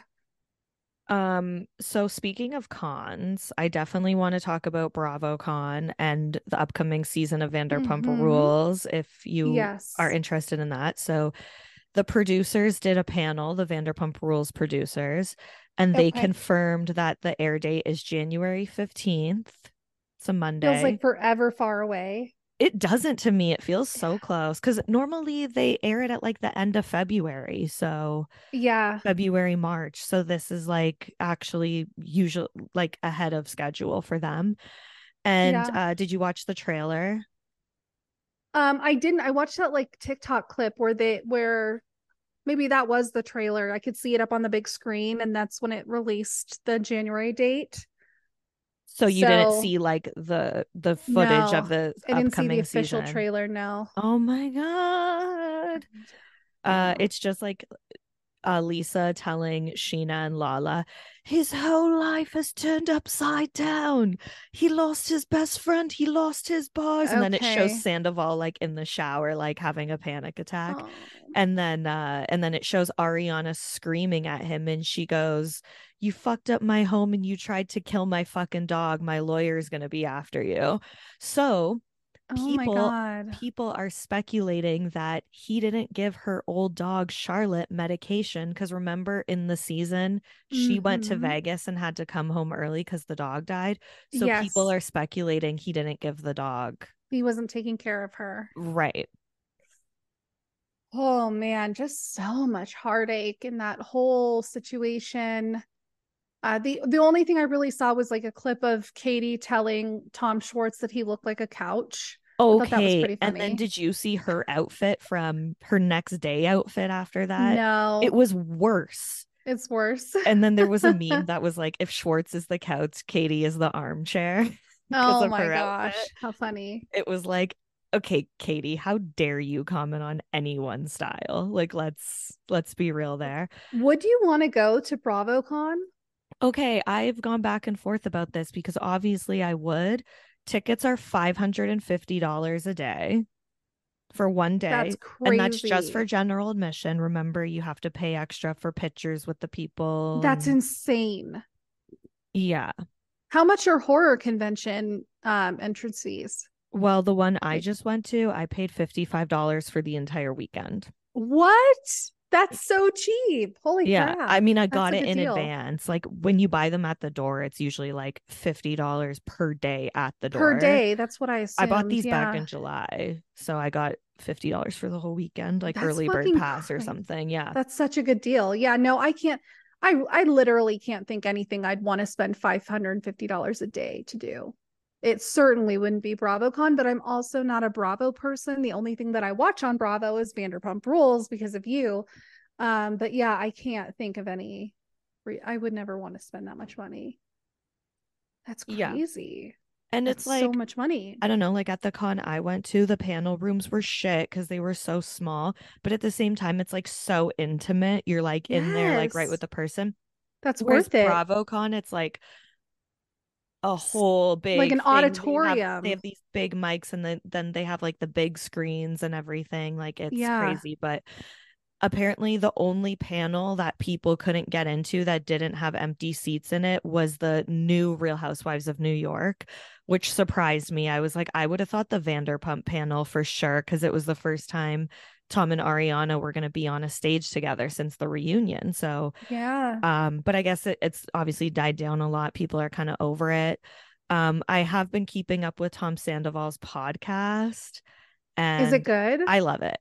Um, so speaking of cons, I definitely want to talk about BravoCon and the upcoming season of Vanderpump Mhm. Rules if you yes. are interested in that. So the producers did a panel, the Vanderpump Rules producers, and they Okay. confirmed that the air date is January 15th. It's a Monday. Feels like forever far away. it doesn't to me. It feels so close because normally they air it at like the end of February. So Yeah. February, March. So this is like actually usual like ahead of schedule for them. And Yeah. uh did you watch the trailer? Um, I didn't. I watched that like TikTok clip where they where maybe that was the trailer. I could see it up on the big screen, and that's when it released the January date. So you didn't see like the the footage No, of the I didn't see upcoming the official season. trailer. No. Oh my god. Uh it's just like uh Lisa telling Scheana and Lala, his whole life has turned upside down. He lost his best friend, he lost his bars. And then it shows Okay. Sandoval like in the shower, like having a panic attack. Oh. And then uh and then it shows Ariana screaming at him and she goes, You fucked up my home and you tried to kill my fucking dog. My lawyer is gonna be after you. So Oh people- god. people are speculating that he didn't give her old dog Charlotte medication because remember in the season she went to Mhm. Vegas and had to come home early because the dog died. So people are speculating he didn't give the dog. He wasn't taking care of her. Right. Oh man, just so much heartache in that whole situation. Uh, the the only thing I really saw was like a clip of Katie telling Tom Schwartz that he looked like a couch. Thought that was Okay. And then did you see her outfit from her next day outfit after that? no, It was worse. it's worse. And then there was a meme [laughs] that was like, if Schwartz is the couch, Katie is the armchair. [laughs] oh my gosh, outfit. how funny! it was like okay katie how dare you comment on anyone's style like let's let's be real there Would you want to go to BravoCon? okay i've gone back and forth about this because obviously i would tickets are $550 a day for one day That's crazy. and that's just for general admission remember you have to pay extra for pictures with the people That's and- insane. yeah How much are horror convention um entrance fees? well the one i just went to i paid $55 for the entire weekend What? That's so cheap. Holy yeah crap. i mean i got it in deal. advance like when you buy them at the door it's usually like $50 per day at the door per day. That's what I assumed. i bought these back in july so i got $50 for the whole weekend like That's early bird pass or something yeah That's such a good deal. Yeah, no, I can't. I I literally can't think anything I'd want to spend five hundred and fifty dollars a day to do. It certainly wouldn't be BravoCon, but I'm also not a Bravo person. The only thing that I watch on Bravo is Vanderpump Rules because of you. Um, but yeah, I can't think of any. Re- I would never want to spend that much money. That's Yeah. crazy. and That's it's like so much money. I don't know, like at the con I went to, the panel rooms were shit because they were so small. But at the same time, it's like so intimate. You're like in there, like right with the person. That's Whereas worth it. BravoCon, it's like a whole big like an thing. They have- auditorium. They have, these big mics, and then then they have like the big screens and everything. Like it's Yeah. crazy. But apparently, the only panel that people couldn't get into that didn't have empty seats in it was the new Real Housewives of New York, which surprised me. I was like, I would have thought the Vanderpump panel for sure because it was the first time Tom and Ariana were going to be on a stage together since the reunion. So Yeah. um but i guess it, it's obviously died down a lot people are kind of over it um i have been keeping up with tom sandoval's podcast and Is it good? i love it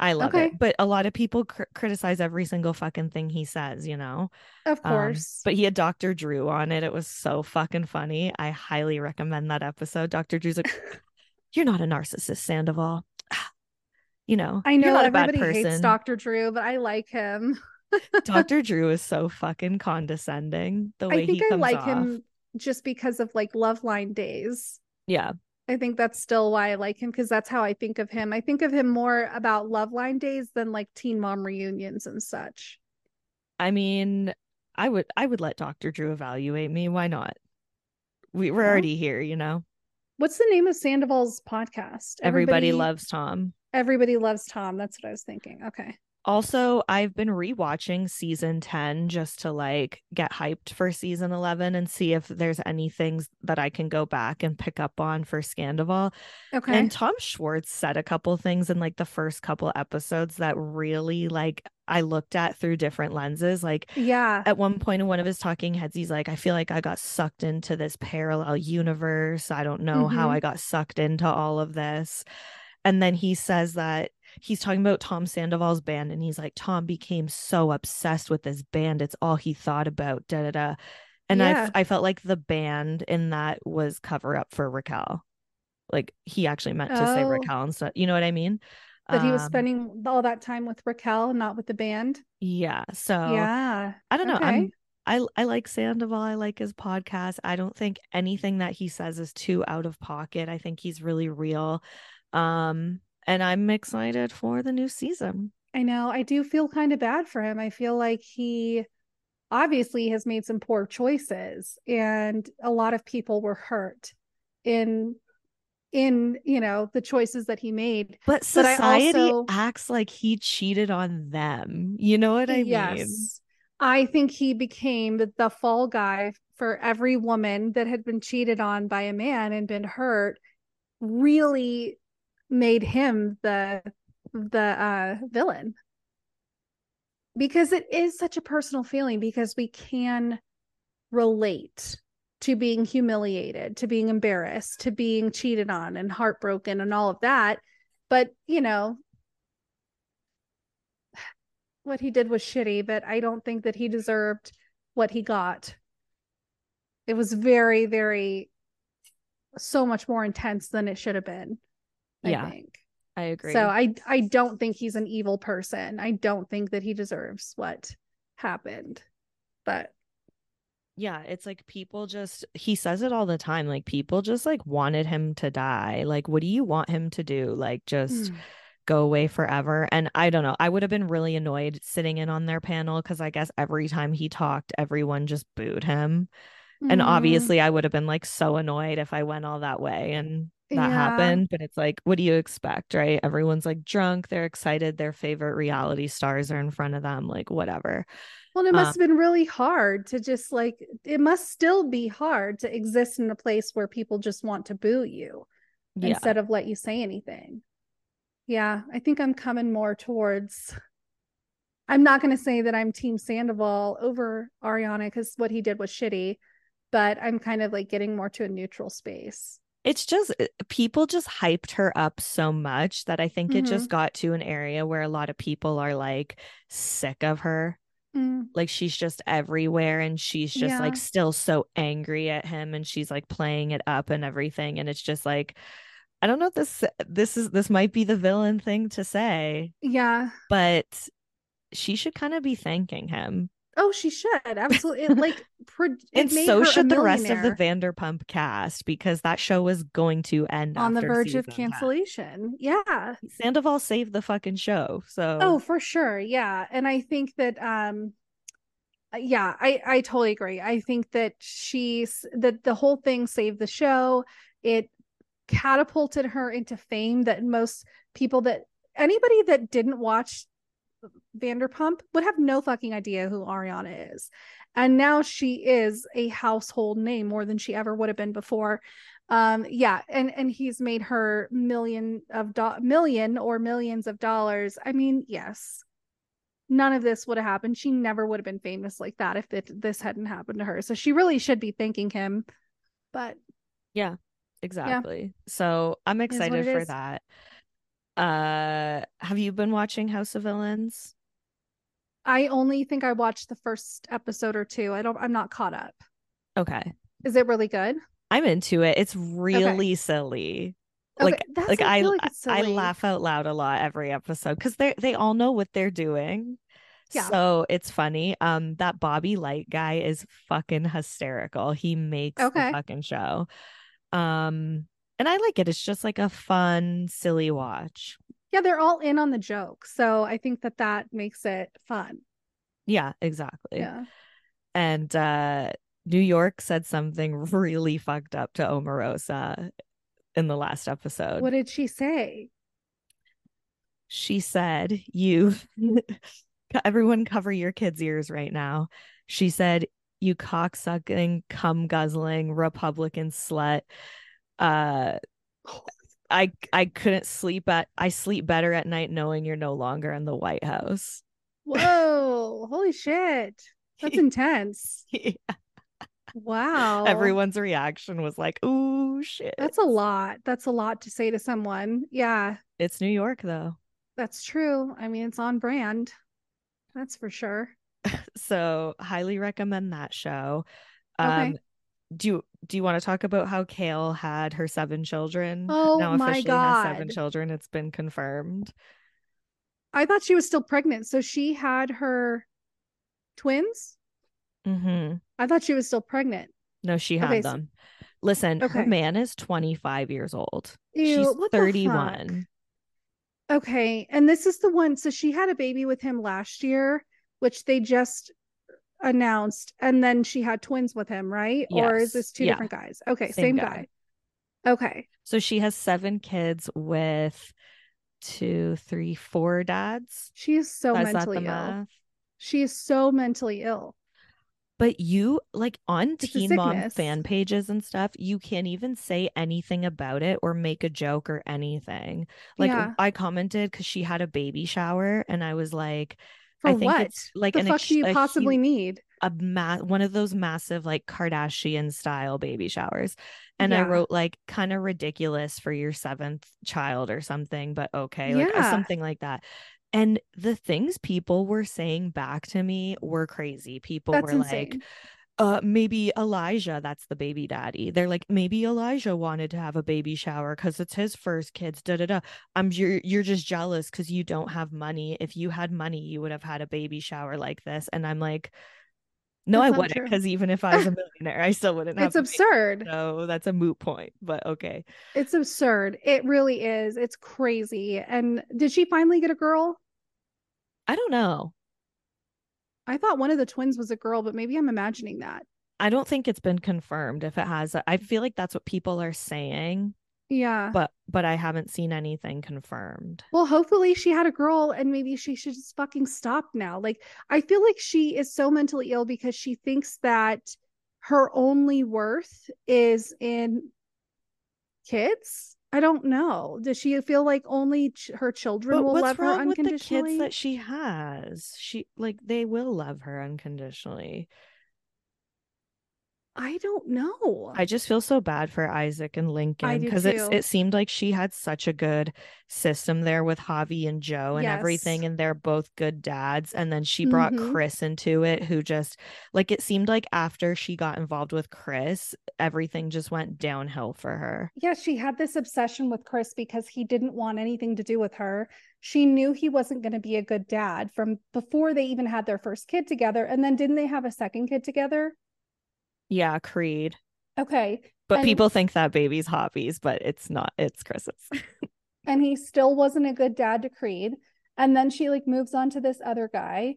i love Okay. it but a lot of people cr- criticize every single fucking thing he says you know of Um, course. but he had dr drew on it it was so fucking funny i highly recommend that episode dr drew's like [laughs] you're not a narcissist sandoval you know I know not a bad everybody hates Dr. Drew, but I like him. [laughs] dr drew is so fucking condescending the way I think he I like off. him just because of like Loveline days. yeah I think that's still why I like him because that's how I think of him. I think of him more about Loveline days than like Teen Mom reunions and such. I mean, I would I would let Dr. Drew evaluate me. Why not? We we're already here, you know. What's the name of Sandoval's podcast? Everybody loves Tom. Everybody loves Tom. That's what I was thinking. Okay. Also, I've been rewatching season 10 just to like get hyped for season 11 and see if there's any things that I can go back and pick up on for Scandival. Okay. And Tom Schwartz said a couple things in like the first couple episodes that really like I looked at through different lenses. Like yeah. at one point in one of his talking heads, he's like, I feel like I got sucked into this parallel universe. I don't know how Mhm. I got sucked into all of this. And then he says that he's talking about Tom Sandoval's band, and he's like, Tom became so obsessed with this band. It's all he thought about. Da da da. And I, Yeah. f- I felt like the band in that was cover up for Raquel. Like he actually meant to say Oh. Raquel instead. You know what I mean? that he was Um, spending all that time with Raquel, not with the band. Yeah. So yeah. I don't know. Okay. I'm I I like Sandoval. I like his podcast. I don't think anything that he says is too out of pocket. I think he's really real. Um and I'm excited for the new season. I know. I do feel kind of bad for him. I feel like he obviously has made some poor choices and a lot of people were hurt in in, you know, the choices that he made. But But society also- acts like he cheated on them. You know what I mean? yes. I think he became the fall guy for every woman that had been cheated on by a man and been hurt really made him the the uh villain. Because it is such a personal feeling because we can relate to being humiliated to being embarrassed to being cheated on and heartbroken and all of that. But you know what he did was shitty but i don't think that he deserved what he got. It was very very so much more intense than it should have been i Yeah, think I agree. so I I don't think he's an evil person. I don't think that he deserves what happened. But yeah, it's like people just he says it all the time. Like people just like wanted him to die. Like, what do you want him to do? Like just mm, go away forever. And I don't know. I would have been really annoyed sitting in on their panel because I guess every time he talked, everyone just booed him. And mhm. obviously, I would have been like so annoyed if I went all that way and that Yeah. happened. But it's like, what do you expect, right? Everyone's like drunk. They're excited. Their favorite reality stars are in front of them. Like, whatever. well, it must um, have been really hard to just like it must still be hard to exist in a place where people just want to boo you Yeah. instead of let you say anything. Yeah, I think I'm coming more towards I'm not going to say that I'm team Sandoval over Ariana cuz what he did was shitty, but I'm kind of like getting more to a neutral space. It's just uh, people just hyped her up so much that I think it Mm-hmm. just got to an area where a lot of people are like sick of her. Mm, like she's just everywhere and she's just like still so angry at him and she's like playing it up and everything and it's just like I don't know if this this is this might be the villain thing to say yeah. but she should kind of be thanking him Oh, she should absolutely. It, like, [laughs] pro- and so should the rest of the Vanderpump cast because that show was going to end on the verge of season 10. cancellation. Yeah. Sandoval saved the fucking show so Oh, for sure. Yeah, and I think that um, uh, yeah, I I totally agree. I think that she's that the whole thing saved the show. It catapulted her into fame that most people that anybody that didn't watch Vanderpump would have no fucking idea who Ariana is. And now she is a household name more than she ever would have been before. Um yeah, and and he's made her million of do- million or millions of dollars. I mean, yes. None of this would have happened. She never would have been famous like that if it, this hadn't happened to her. So she really should be thanking him. But yeah, exactly so I'm excited for is. that uh have you been watching House of Villains I only think I watched the first episode or two. I don't I'm not caught up. okay Is it really good? I'm into it. It's really silly. Like that's- like I I like I laugh out loud a lot every episode because they they all know what they're doing. Yeah. So it's funny. Um that Bobby Lytes guy is fucking hysterical. He makes Okay. the fucking show. Um and I like it. It's just like a fun, silly watch. Yeah, they're all in on the joke. So I think that that makes it fun. Yeah, exactly. Yeah. And uh New York said something [laughs] really fucked up to Omarosa in the last episode. What did she say? she said, You [laughs] everyone cover your kids' ears right now. She said, You cocksucking, cum guzzling Republican slut. Uh [laughs] I I couldn't sleep at I sleep better at night knowing you're no longer in the White House. Whoa, holy shit. That's [laughs] intense. Yeah. Wow. Everyone's reaction was like, "Ooh, shit." That's a lot. That's a lot to say to someone. Yeah, It's New York though. that's true. I mean, it's on brand. That's for sure. [laughs] So, highly recommend that show. Okay. Um do you do you want to talk about how Kail had her seven children? Oh now my officially has seven children. It's been confirmed. I thought she was still pregnant. So she had her twins? hmm I thought she was still pregnant. No, she had Okay, so- them. Listen, her man is 25 years old. Ew, She's what the fuck? 31. Okay. And this is the one. So she had a baby with him last year, which they just announced. And then she had twins with him, right? Or is this two Yeah. different guys? Okay. Same Same, guy. guy. Okay. So she has seven kids with two, three, four dads. She is so mentally ill. She is so mentally ill. But you like on It's Teen Mom fan pages and stuff, you can't even say anything about it or make a joke or anything. Like Yeah. I commented because she had a baby shower, and I was like, For I think what? it's like the an fuck ex- do you possibly hu- need? a ma- one of those massive like Kardashian style baby showers. And I wrote like kind of ridiculous for your seventh child or something, but okay, like uh, Yeah. something like that. And the things people were saying back to me were crazy. People That's were like, insane. Uh maybe Elijah, that's the baby daddy. They're like, maybe Elijah wanted to have a baby shower because it's his first kids. Da da da. I'm you're you're just jealous because you don't have money. If you had money, you would have had a baby shower like this. And I'm like, no, That's I wouldn't, because even if I was a [laughs] millionaire, I still wouldn't have It's absurd. So that's a moot point. But okay. It's absurd. It really is. It's crazy. And did she finally get a girl? I don't know. I thought one of the twins was a girl, but maybe I'm imagining that. I don't think it's been confirmed if it has. I feel like that's what people are saying, Yeah. but but I haven't seen anything confirmed. Well, hopefully she had a girl and maybe she should just fucking stop now. Like, I feel like she is so mentally ill because she thinks that her only worth is in kids. I don't know. Does she feel like only ch- her children But will love her wrong with the unconditionally? kids that she has? She like they will love her unconditionally. I don't know. I just feel so bad for Isaac and Lincoln because it it seemed like she had such a good system there with Javi and Jo and Yes. everything, and they're both good dads. And then she brought Mhm. Chris into it, who just like it seemed like after she got involved with Chris, everything just went downhill for her. Yeah, she had this obsession with Chris because he didn't want anything to do with her. She knew he wasn't going to be a good dad from before they even had their first kid together. And then didn't they have a second kid together? Yeah, Creed. Okay. But And- people think that baby's Javi's, but it's not. It's Chris's. [laughs] And he still wasn't a good dad to Creed. And then she like moves on to this other guy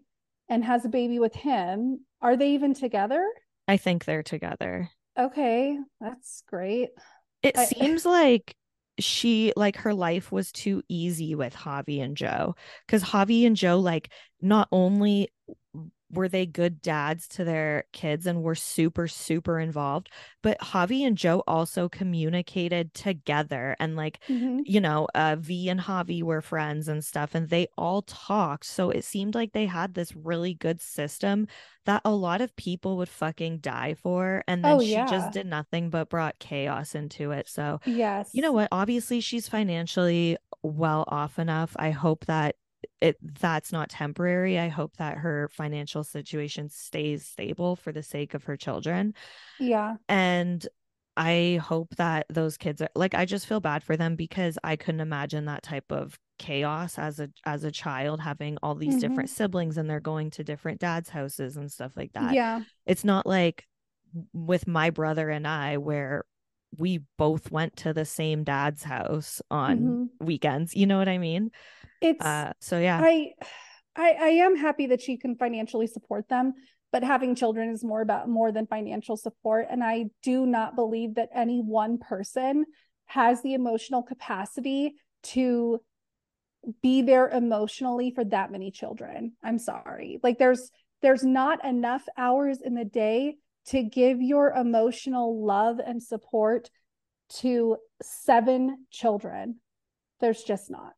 and has a baby with him. Are they even together? I think they're together. Okay, that's great. It I- seems like she like her life was too easy with Javi and Jo because Javi and Jo like not only were they good dads to their kids and were super super involved but Javi and Jo also communicated together and like Mhm. you know uh Vee and Javi were friends and stuff and they all talked so it seemed like they had this really good system that a lot of people would fucking die for and then Oh, she yeah. just did nothing but brought chaos into it so Yes. you know what obviously she's financially well off enough i hope that it that's not temporary i hope that her financial situation stays stable for the sake of her children Yeah. and i hope that those kids are like i just feel bad for them because i couldn't imagine that type of chaos as a as a child having all these Mhm. different siblings and they're going to different dads houses and stuff like that Yeah. it's not like with my brother and I where we both went to the same dad's house on Mhm. weekends. You know what I mean? It's Uh so yeah. I I, I am happy that she can financially support them, but having children is more about more than financial support. And I do not believe that any one person has the emotional capacity to be there emotionally for that many children. I'm sorry. Like there's there's not enough hours in the day to give your emotional love and support to seven children. There's just not.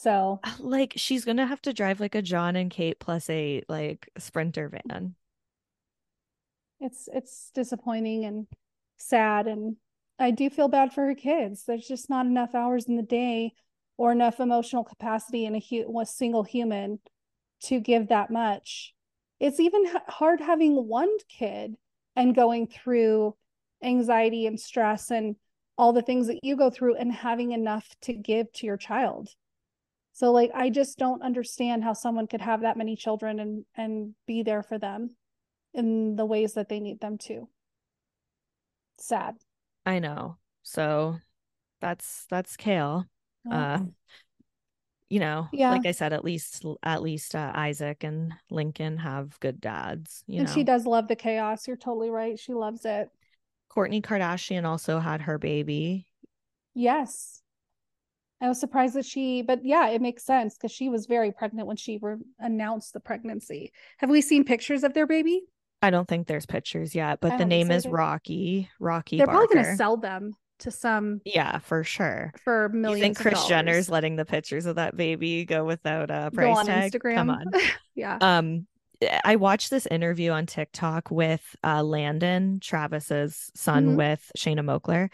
So, uh, like, she's gonna have to drive like a Jon and Kate plus a like sprinter van. It's it's disappointing and sad, and I do feel bad for her kids. There's just not enough hours in the day or enough emotional capacity in a, hu- a single human to give that much. It's even hard having one kid and going through anxiety and stress and all the things that you go through and having enough to give to your child. So like I just don't understand how someone could have that many children and and be there for them in the ways that they need them to. Sad. I know. So that's that's Kail. Oh. Uh you know, yeah. like I said, at least at least uh, Isaac and Lincoln have good dads. You and know? she does love the chaos. You're totally right. She loves it. Kourtney Kardashian also had her baby. Yes. I was surprised that she, but yeah, it makes sense because she was very pregnant when she re- announced the pregnancy. Have we seen pictures of their baby? I don't think there's pictures yet, but the name is Rocky. Rocky. They're Barker. probably going to sell them to some yeah for sure for millions you think kris jenner's letting the pictures of that baby go without a price go on tag instagram come on [laughs] yeah um i watched this interview on tiktok with uh landon travis's son mm-hmm. with shanna moakler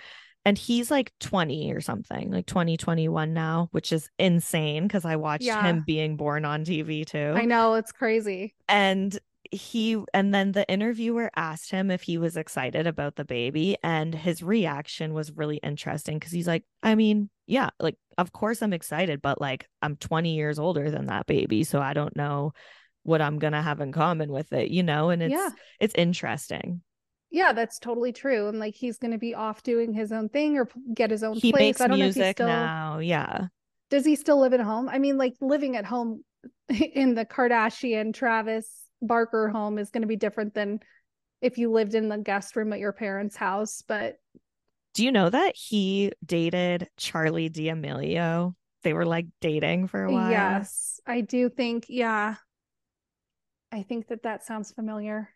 and he's like 20 or something like 2021 now which is insane because i watched yeah. him being born on tv too i know it's crazy and he and then the interviewer asked him if he was excited about the baby and his reaction was really interesting because he's like i mean yeah like of course i'm excited but like i'm 20 years older than that baby so i don't know what i'm gonna have in common with it you know and it's yeah. it's interesting yeah that's totally true and like he's gonna be off doing his own thing or get his own he place i don't know if he's still now yeah does he still live at home i mean like living at home [laughs] in the kardashian travis Barker home is going to be different than if you lived in the guest room at your parents' house. But do you know that he dated Charli D'Amelio? They were like dating for a while. Yes, I do think, yeah. I think that that sounds familiar.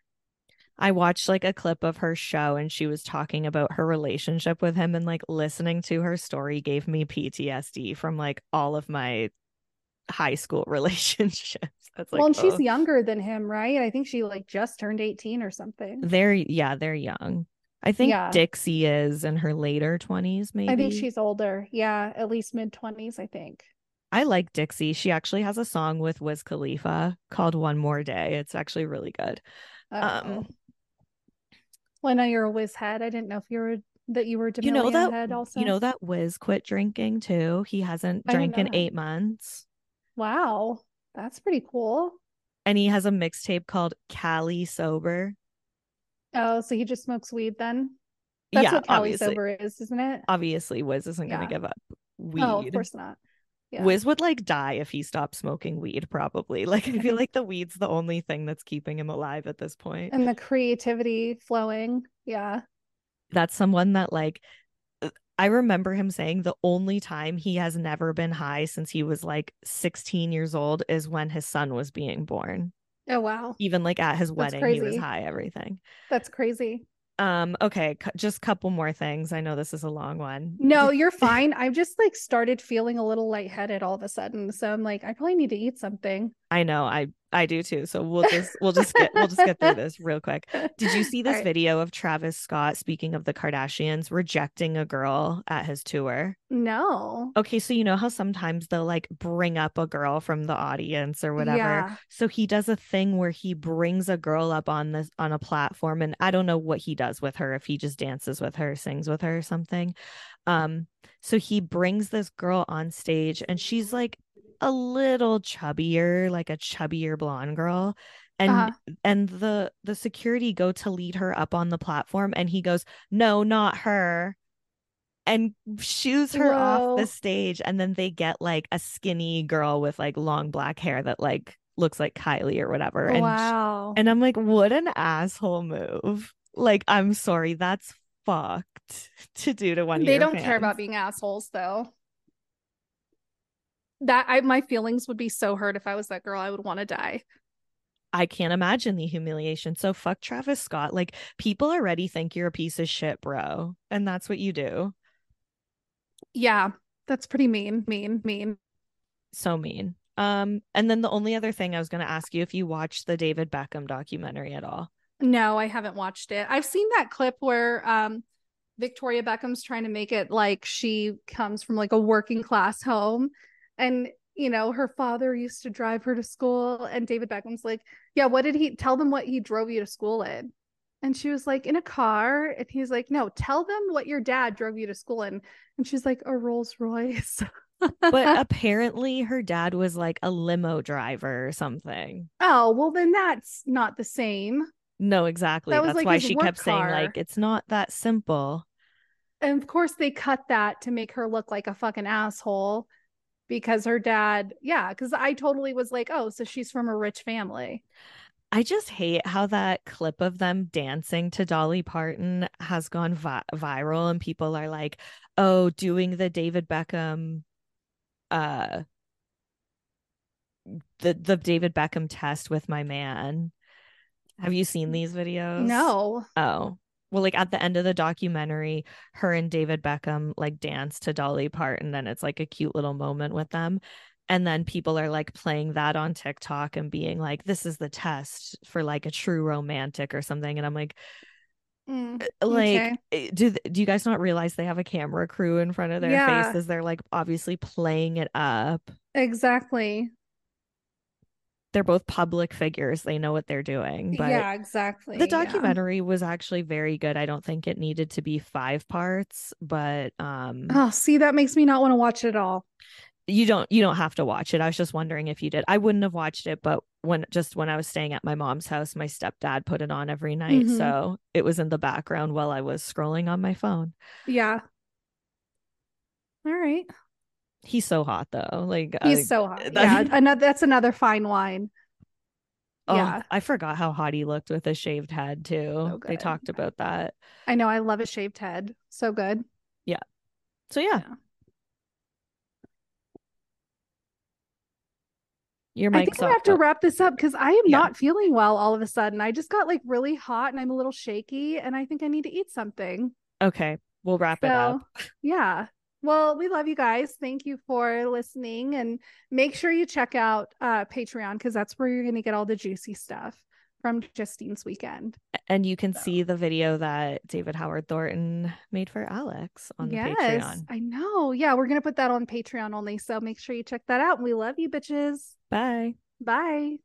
I watched like a clip of her show and she was talking about her relationship with him and like listening to her story gave me PTSD from like all of my high school [laughs] relationships. Like, well, and oh. she's younger than him, right? I think she like just turned 18 or something. They're yeah, they're young. I think yeah. Dixie is in her later 20s, maybe. I think she's older. Yeah, at least mid 20s, I think. I like Dixie. She actually has a song with Wiz Khalifa called One More Day. It's actually really good. Uh-oh. Um well, I know you're a Wiz head. I didn't know if you were that you were you know that head also. You know that Wiz quit drinking too. He hasn't drank in eight months. Wow. That's pretty cool. And he has a mixtape called Cali Sober. Oh, so he just smokes weed then? That's yeah, what Cali. Sober is, isn't it? Obviously, Wiz isn't yeah. going to give up weed. Oh, of course not. Yeah. Wiz would like die if he stopped smoking weed, probably. [laughs] Like, I feel [laughs] like the weed's the only thing that's keeping him alive at this point. And the creativity flowing. Yeah. That's someone that, like, uh, I remember him saying the only time he has never been high since he was like 16 years old is when his son was being born. Oh wow. Even like at his That's wedding crazy. he was high everything. That's crazy. Um okay, c- just a couple more things. I know this is a long one. No, [laughs] you're fine. I've just like started feeling a little lightheaded all of a sudden. So I'm like I probably need to eat something. I know. I I do too. So we'll just we'll just get we'll just get through this real quick. Did you see [laughs] this right. video of Travis Scott speaking of the Kardashians rejecting a girl at his tour? No. Okay, so you know how sometimes they'll like bring up a girl from the audience or whatever. Yeah. So he does a thing where he brings a girl up on this on a platform and I don't know what he does with her if he just dances with her, sings with her or something. Um so he brings this girl on stage and she's like a little chubbier, like a chubbier blonde girl. And uh-huh. and the the security go to lead her up on the platform and he goes, "No, not her." and shoos her off the stage and then they get like a skinny girl with like long black hair that like looks like Kylie or whatever and wow. and I'm like what an asshole move like I'm sorry that's fucked [laughs] to do to one of they don't care about being assholes though. That I my feelings would be so hurt if I was that girl. I would want to die. I can't imagine the humiliation so fuck Travis Scott like people already think you're a piece of shit bro and that's what you do Yeah, that's pretty mean, mean, mean. so mean um and then the only other thing I was going to ask you if you watched the David Beckham documentary at all No, I haven't watched it. I've seen that clip where um Victoria Beckham's trying to make it like she comes from like a working class home and you know her father used to drive her to school and David Beckham's like, "Yeah, what did he tell them what he drove you to school in?" And she was like, "In a car." And he's like, "No, tell them what your dad drove you to school in." And she's like, "A Rolls Royce." but [laughs] apparently her dad was like a limo driver or something oh, well then that's not the same. no exactly That that's like, why she kept saying car. like it's not that simple and of course they cut that to make her look like a fucking asshole because her dad yeah because i totally was like oh so she's from a rich family I just hate how that clip of them dancing to Dolly Parton has gone vi- viral and people are like, "Oh, doing the David Beckham uh the the David Beckham test with my man." Have you seen these videos? no Oh. Well, like at the end of the documentary, her and David Beckham like dance to Dolly Parton and then it's like a cute little moment with them. And then people are like playing that on TikTok and being like, this is the test for like a true romantic or something. And I'm like, Mm, like, Okay. eh, do do you guys not realize they have a camera crew in front of their Yeah. faces? They're like obviously playing it up. exactly They're both public figures. They know what they're doing. But yeah exactly the yeah. documentary was actually very good. I don't think it needed to be five parts, but um oh see that makes me not want to watch it at all you don't you don't have to watch it. I was just wondering if you did. I wouldn't have watched it, but when just when I was staying at my mom's house, my stepdad put it on every night. Mhm. So it was in the background while I was scrolling on my phone. yeah all right He's so hot though. Like he's so hot that- yeah another that's another fine wine oh, yeah I forgot how hot he looked with a shaved head too. they talked about that. i know i love a shaved head so good Yeah. So yeah. Yeah. Your I think I have to wrap this up because I am Yeah. not feeling well all of a sudden. I just got like really hot and I'm a little shaky and I think I need to eat something. Okay, we'll wrap it up. Yeah. Well, we love you guys. Thank you for listening and make sure you check out uh Patreon because that's where you're going to get all the juicy stuff from Justine's weekend. And you can So- see the video that David Howard Thornton made for Alex on the yes, Patreon. I know. Yeah, we're going to put that on Patreon only. So make sure you check that out. We love you bitches. Bye. Bye.